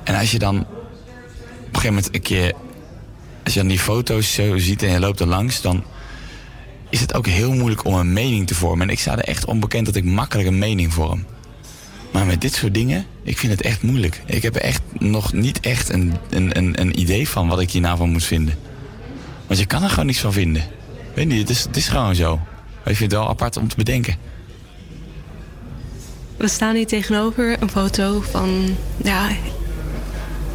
En als je dan op een gegeven moment een keer... Als je dan die foto's zo ziet en je loopt er langs... dan is het ook heel moeilijk om een mening te vormen. En ik sta er echt onbekend dat ik makkelijk een mening vorm. Maar met dit soort dingen, ik vind het echt moeilijk. Ik heb echt nog niet echt een, een, een, een idee van wat ik hier nou van moet vinden. Want je kan er gewoon niets van vinden. Weet niet, het is, het is gewoon zo. Maar ik vind het wel apart om te bedenken. We staan hier tegenover een foto van, ja,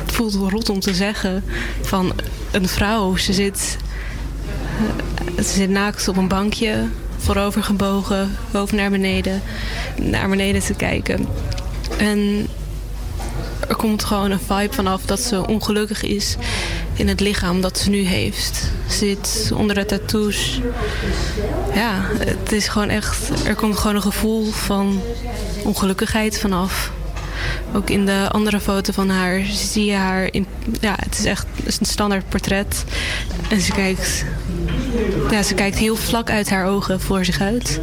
het voelt rot om te zeggen, van een vrouw. Ze zit, eh, ze zit naakt op een bankje, voorover gebogen, hoofd naar beneden, naar beneden te kijken. En er komt gewoon een vibe vanaf dat ze ongelukkig is in het lichaam dat ze nu heeft. Zit onder de tattoos. Ja, het is gewoon echt. Er komt gewoon een gevoel van ongelukkigheid vanaf. Ook in de andere foto van haar zie je haar in. Ja, het is echt is een standaard portret. En ze kijkt. Ja, ze kijkt heel vlak uit haar ogen voor zich uit.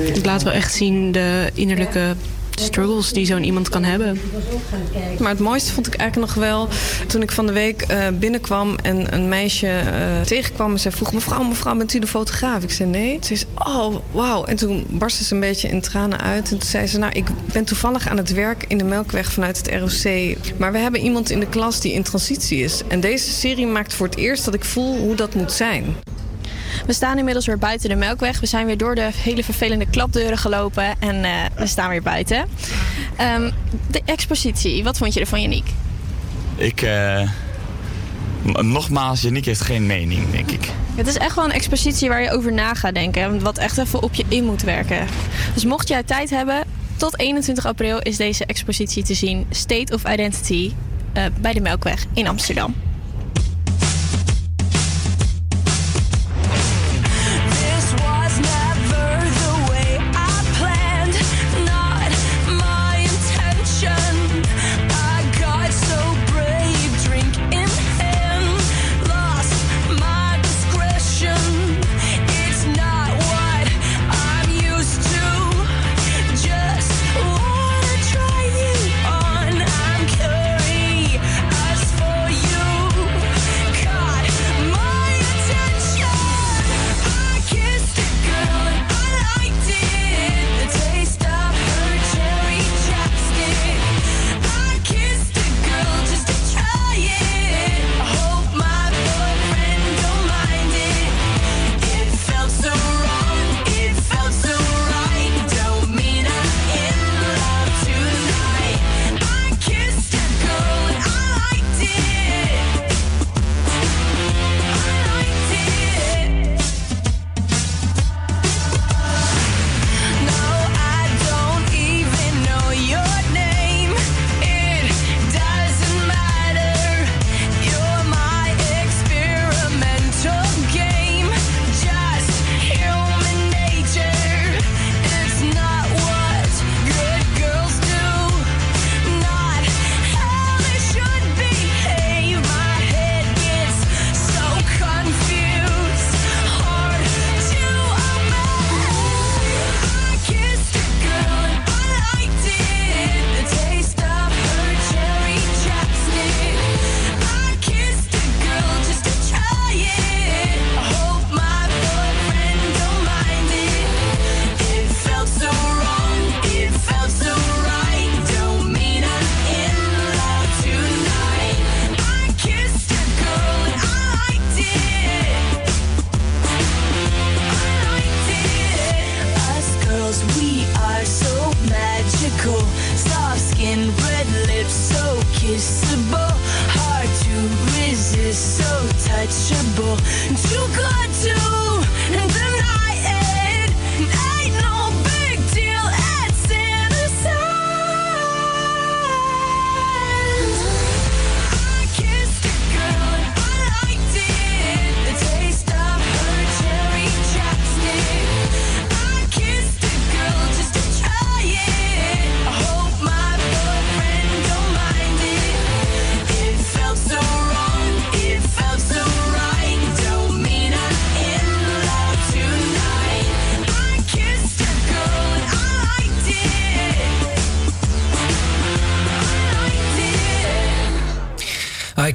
Het laat wel echt zien de innerlijke struggles die zo'n iemand kan hebben. Maar het mooiste vond ik eigenlijk nog wel toen ik van de week eh, binnenkwam en een meisje eh, tegenkwam en zij vroeg: Mevrouw, mevrouw, bent u de fotograaf? Ik zei nee. Ze zei: Oh, wauw. En toen barstte ze een beetje in tranen uit. En toen zei ze: Nou, ik ben toevallig aan het werk in de Melkweg vanuit het ROC. Maar we hebben iemand in de klas die in transitie is. En deze serie maakt voor het eerst dat ik voel hoe dat moet zijn. We staan inmiddels weer buiten de Melkweg. We zijn weer door de hele vervelende klapdeuren gelopen en eh, we staan weer buiten. Ehm, de expositie, wat vond je ervan, Janiek? Ik, eh, nogmaals, Janiek heeft geen mening, denk ik. Het is echt wel een expositie waar je over na gaat denken. Wat echt even op je in moet werken. Dus mocht jij tijd hebben, tot 21 april is deze expositie te zien. State of Identity eh, bij de Melkweg in Amsterdam.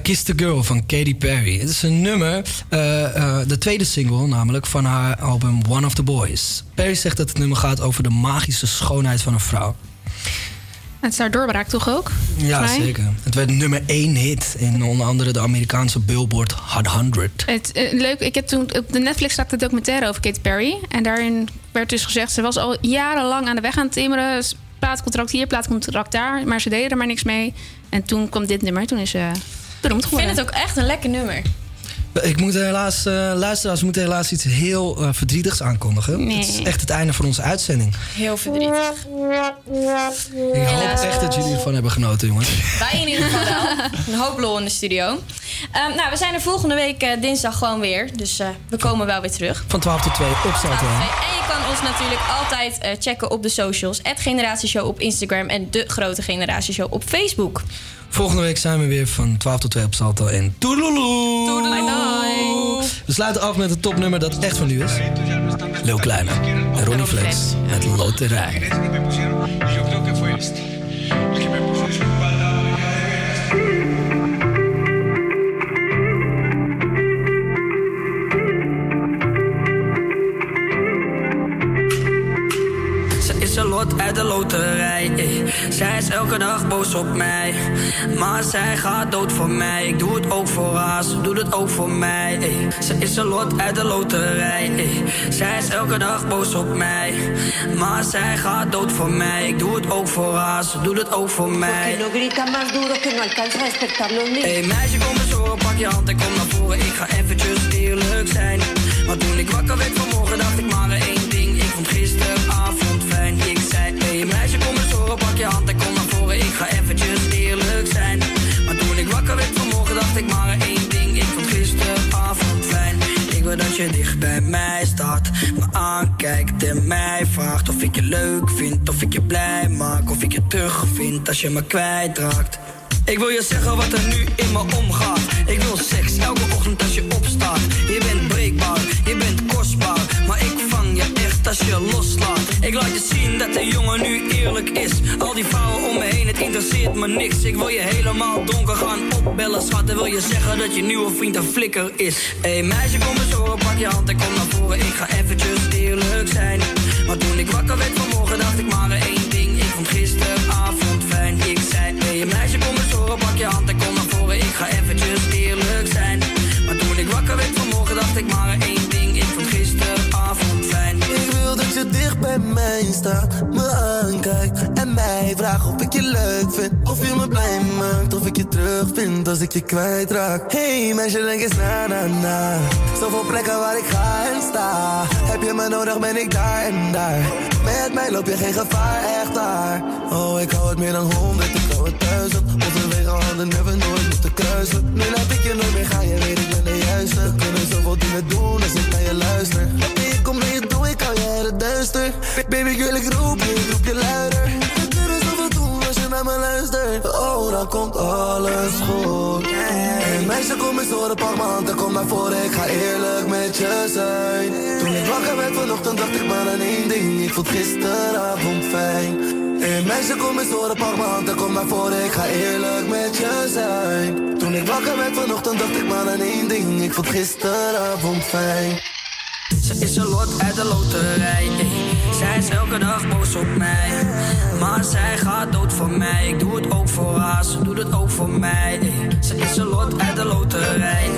Kiss the Girl van Katy Perry. Het is een nummer, eh, eh, de tweede single namelijk, van haar album One of the Boys. Perry zegt dat het nummer gaat over de magische schoonheid van een vrouw. Het is haar doorbraak toch ook? Ja, zeker. Het werd nummer één hit in onder andere de Amerikaanse Billboard Hot 100. Het, eh, leuk, ik heb toen op de Netflix ik de documentaire over Katy Perry. En daarin werd dus gezegd, ze was al jarenlang aan de weg aan het timmeren. Plaatcontract hier, plaatcontract daar. Maar ze deden er maar niks mee. En toen kwam dit nummer. Toen is ze Ik vind het ook echt een lekker nummer. Ik moet helaas, eh luisteraars, we moeten helaas iets heel eh, verdrietigs aankondigen. Nee. Het is echt het einde van onze uitzending. Heel verdrietig. Ik hoop echt dat jullie ervan hebben genoten, jongens. Wij in ieder geval wel. Een hoop lol in de studio. Ehm, nou, we zijn er volgende week eh, dinsdag gewoon weer. Dus eh, we komen wel weer terug. Van 12 tot 2 op Salto. En je kan ons natuurlijk altijd eh, checken op de socials. Het Generatieshow op Instagram en De Grote Generatieshow op Facebook. Volgende week zijn we weer van 12 tot 2 op Salto. En toedeloeloe! We sluiten af met het topnummer dat echt van u is. Lil Kleine en Ronnie Flex met Loterij. Lot uit de loterij. eh. Zij is elke dag boos op mij. Maar zij gaat dood voor mij. Ik doe het ook voor haar, ze doet het ook voor mij. eh. Ze is een lot uit de loterij. eh. Zij is elke dag boos op mij. Maar zij gaat dood voor mij. Ik doe het ook voor haar, ze doet het ook voor mij. Hey meisje, kom eens horen, pak je hand en kom naar voren. Ik ga eventjes eerlijk zijn. Maar toen ik wakker werd vanmorgen, dacht ik maar één horen, pak je hand en kom naar voren. Ik ga eventjes eerlijk zijn. Maar toen ik wakker werd vanmorgen, dacht ik maar één ding. Ik vond gisteravond fijn. Ik wil dat je dicht bij mij staat, me aankijkt en mij vraagt of ik je leuk vind, of ik je blij maak, of ik je terug vind als je me kwijtraakt. Ik wil je zeggen wat er nu in me omgaat. Ik wil seks elke ochtend als je opstaat. Je bent Ik laat je zien dat de jongen nu eerlijk is. Al die vrouwen om me heen, het interesseert me niks. Ik wil je helemaal donker gaan opbellen, schat. En wil je zeggen dat je nieuwe vriend een flikker is. Hé hey, meisje, kom eens horen, pak je hand en kom naar voren. Ik ga eventjes eerlijk zijn. Maar toen ik wakker werd vanmorgen, dacht ik maar één ding. Ik vond gisteravond fijn. Ik zei, hé hey, meisje, kom eens horen, pak je hand en kom naar voren. Ik ga eventjes eerlijk zijn. Maar toen ik wakker werd vanmorgen, dacht ik maar één ding. Je dicht bij mij staat, me aankijkt en mij vraagt of ik je leuk vind. Of je me blij maakt, of ik je terug vind als ik je kwijtraak. Hey meisje, denk eens na na na. Zoveel plekken waar ik ga en sta. Heb je me nodig, ben ik daar en daar. Met mij loop je geen gevaar, echt waar. Oh, ik hou het meer dan honderd, ik hou het duizend. Onze wegen hadden never nooit moeten kruisen. Nu laat ik je nooit meer gaan, je juiste. We kunnen zoveel dingen doen als ik naar je luister. Ik kom je toe, ik uit het duister. Baby, ik roep je, roep je luider. Naar me luistert. Oh, dan komt alles goed. Hey, meisje, kom eens horen, pak m'n hand en kom naar voren. Ik ga eerlijk met je zijn. Toen ik wakker werd vanochtend, dacht ik maar aan één ding. Ik vond gisteravond fijn. Hey, meisje, kom eens horen, pak m'n hand en kom naar voren. Ik ga eerlijk met je zijn. Toen ik wakker werd vanochtend, dacht ik maar aan één ding. Ik vond gisteravond fijn. Ze is een lot uit de loterij. Zij is elke dag boos op mij. Maar zij gaat dood voor mij. Ik doe het ook voor haar, ze doet het ook voor mij. Ze is een lot uit de loterij.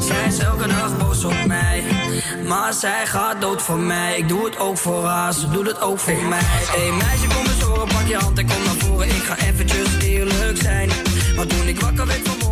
Zij is elke dag boos op mij. Maar zij gaat dood voor mij. Ik doe het ook voor haar, ze doet het ook voor mij. Hey meisje, kom eens horen, pak je hand en kom naar voren. Ik ga eventjes eerlijk zijn. Maar toen ik wakker werd vanmorgen.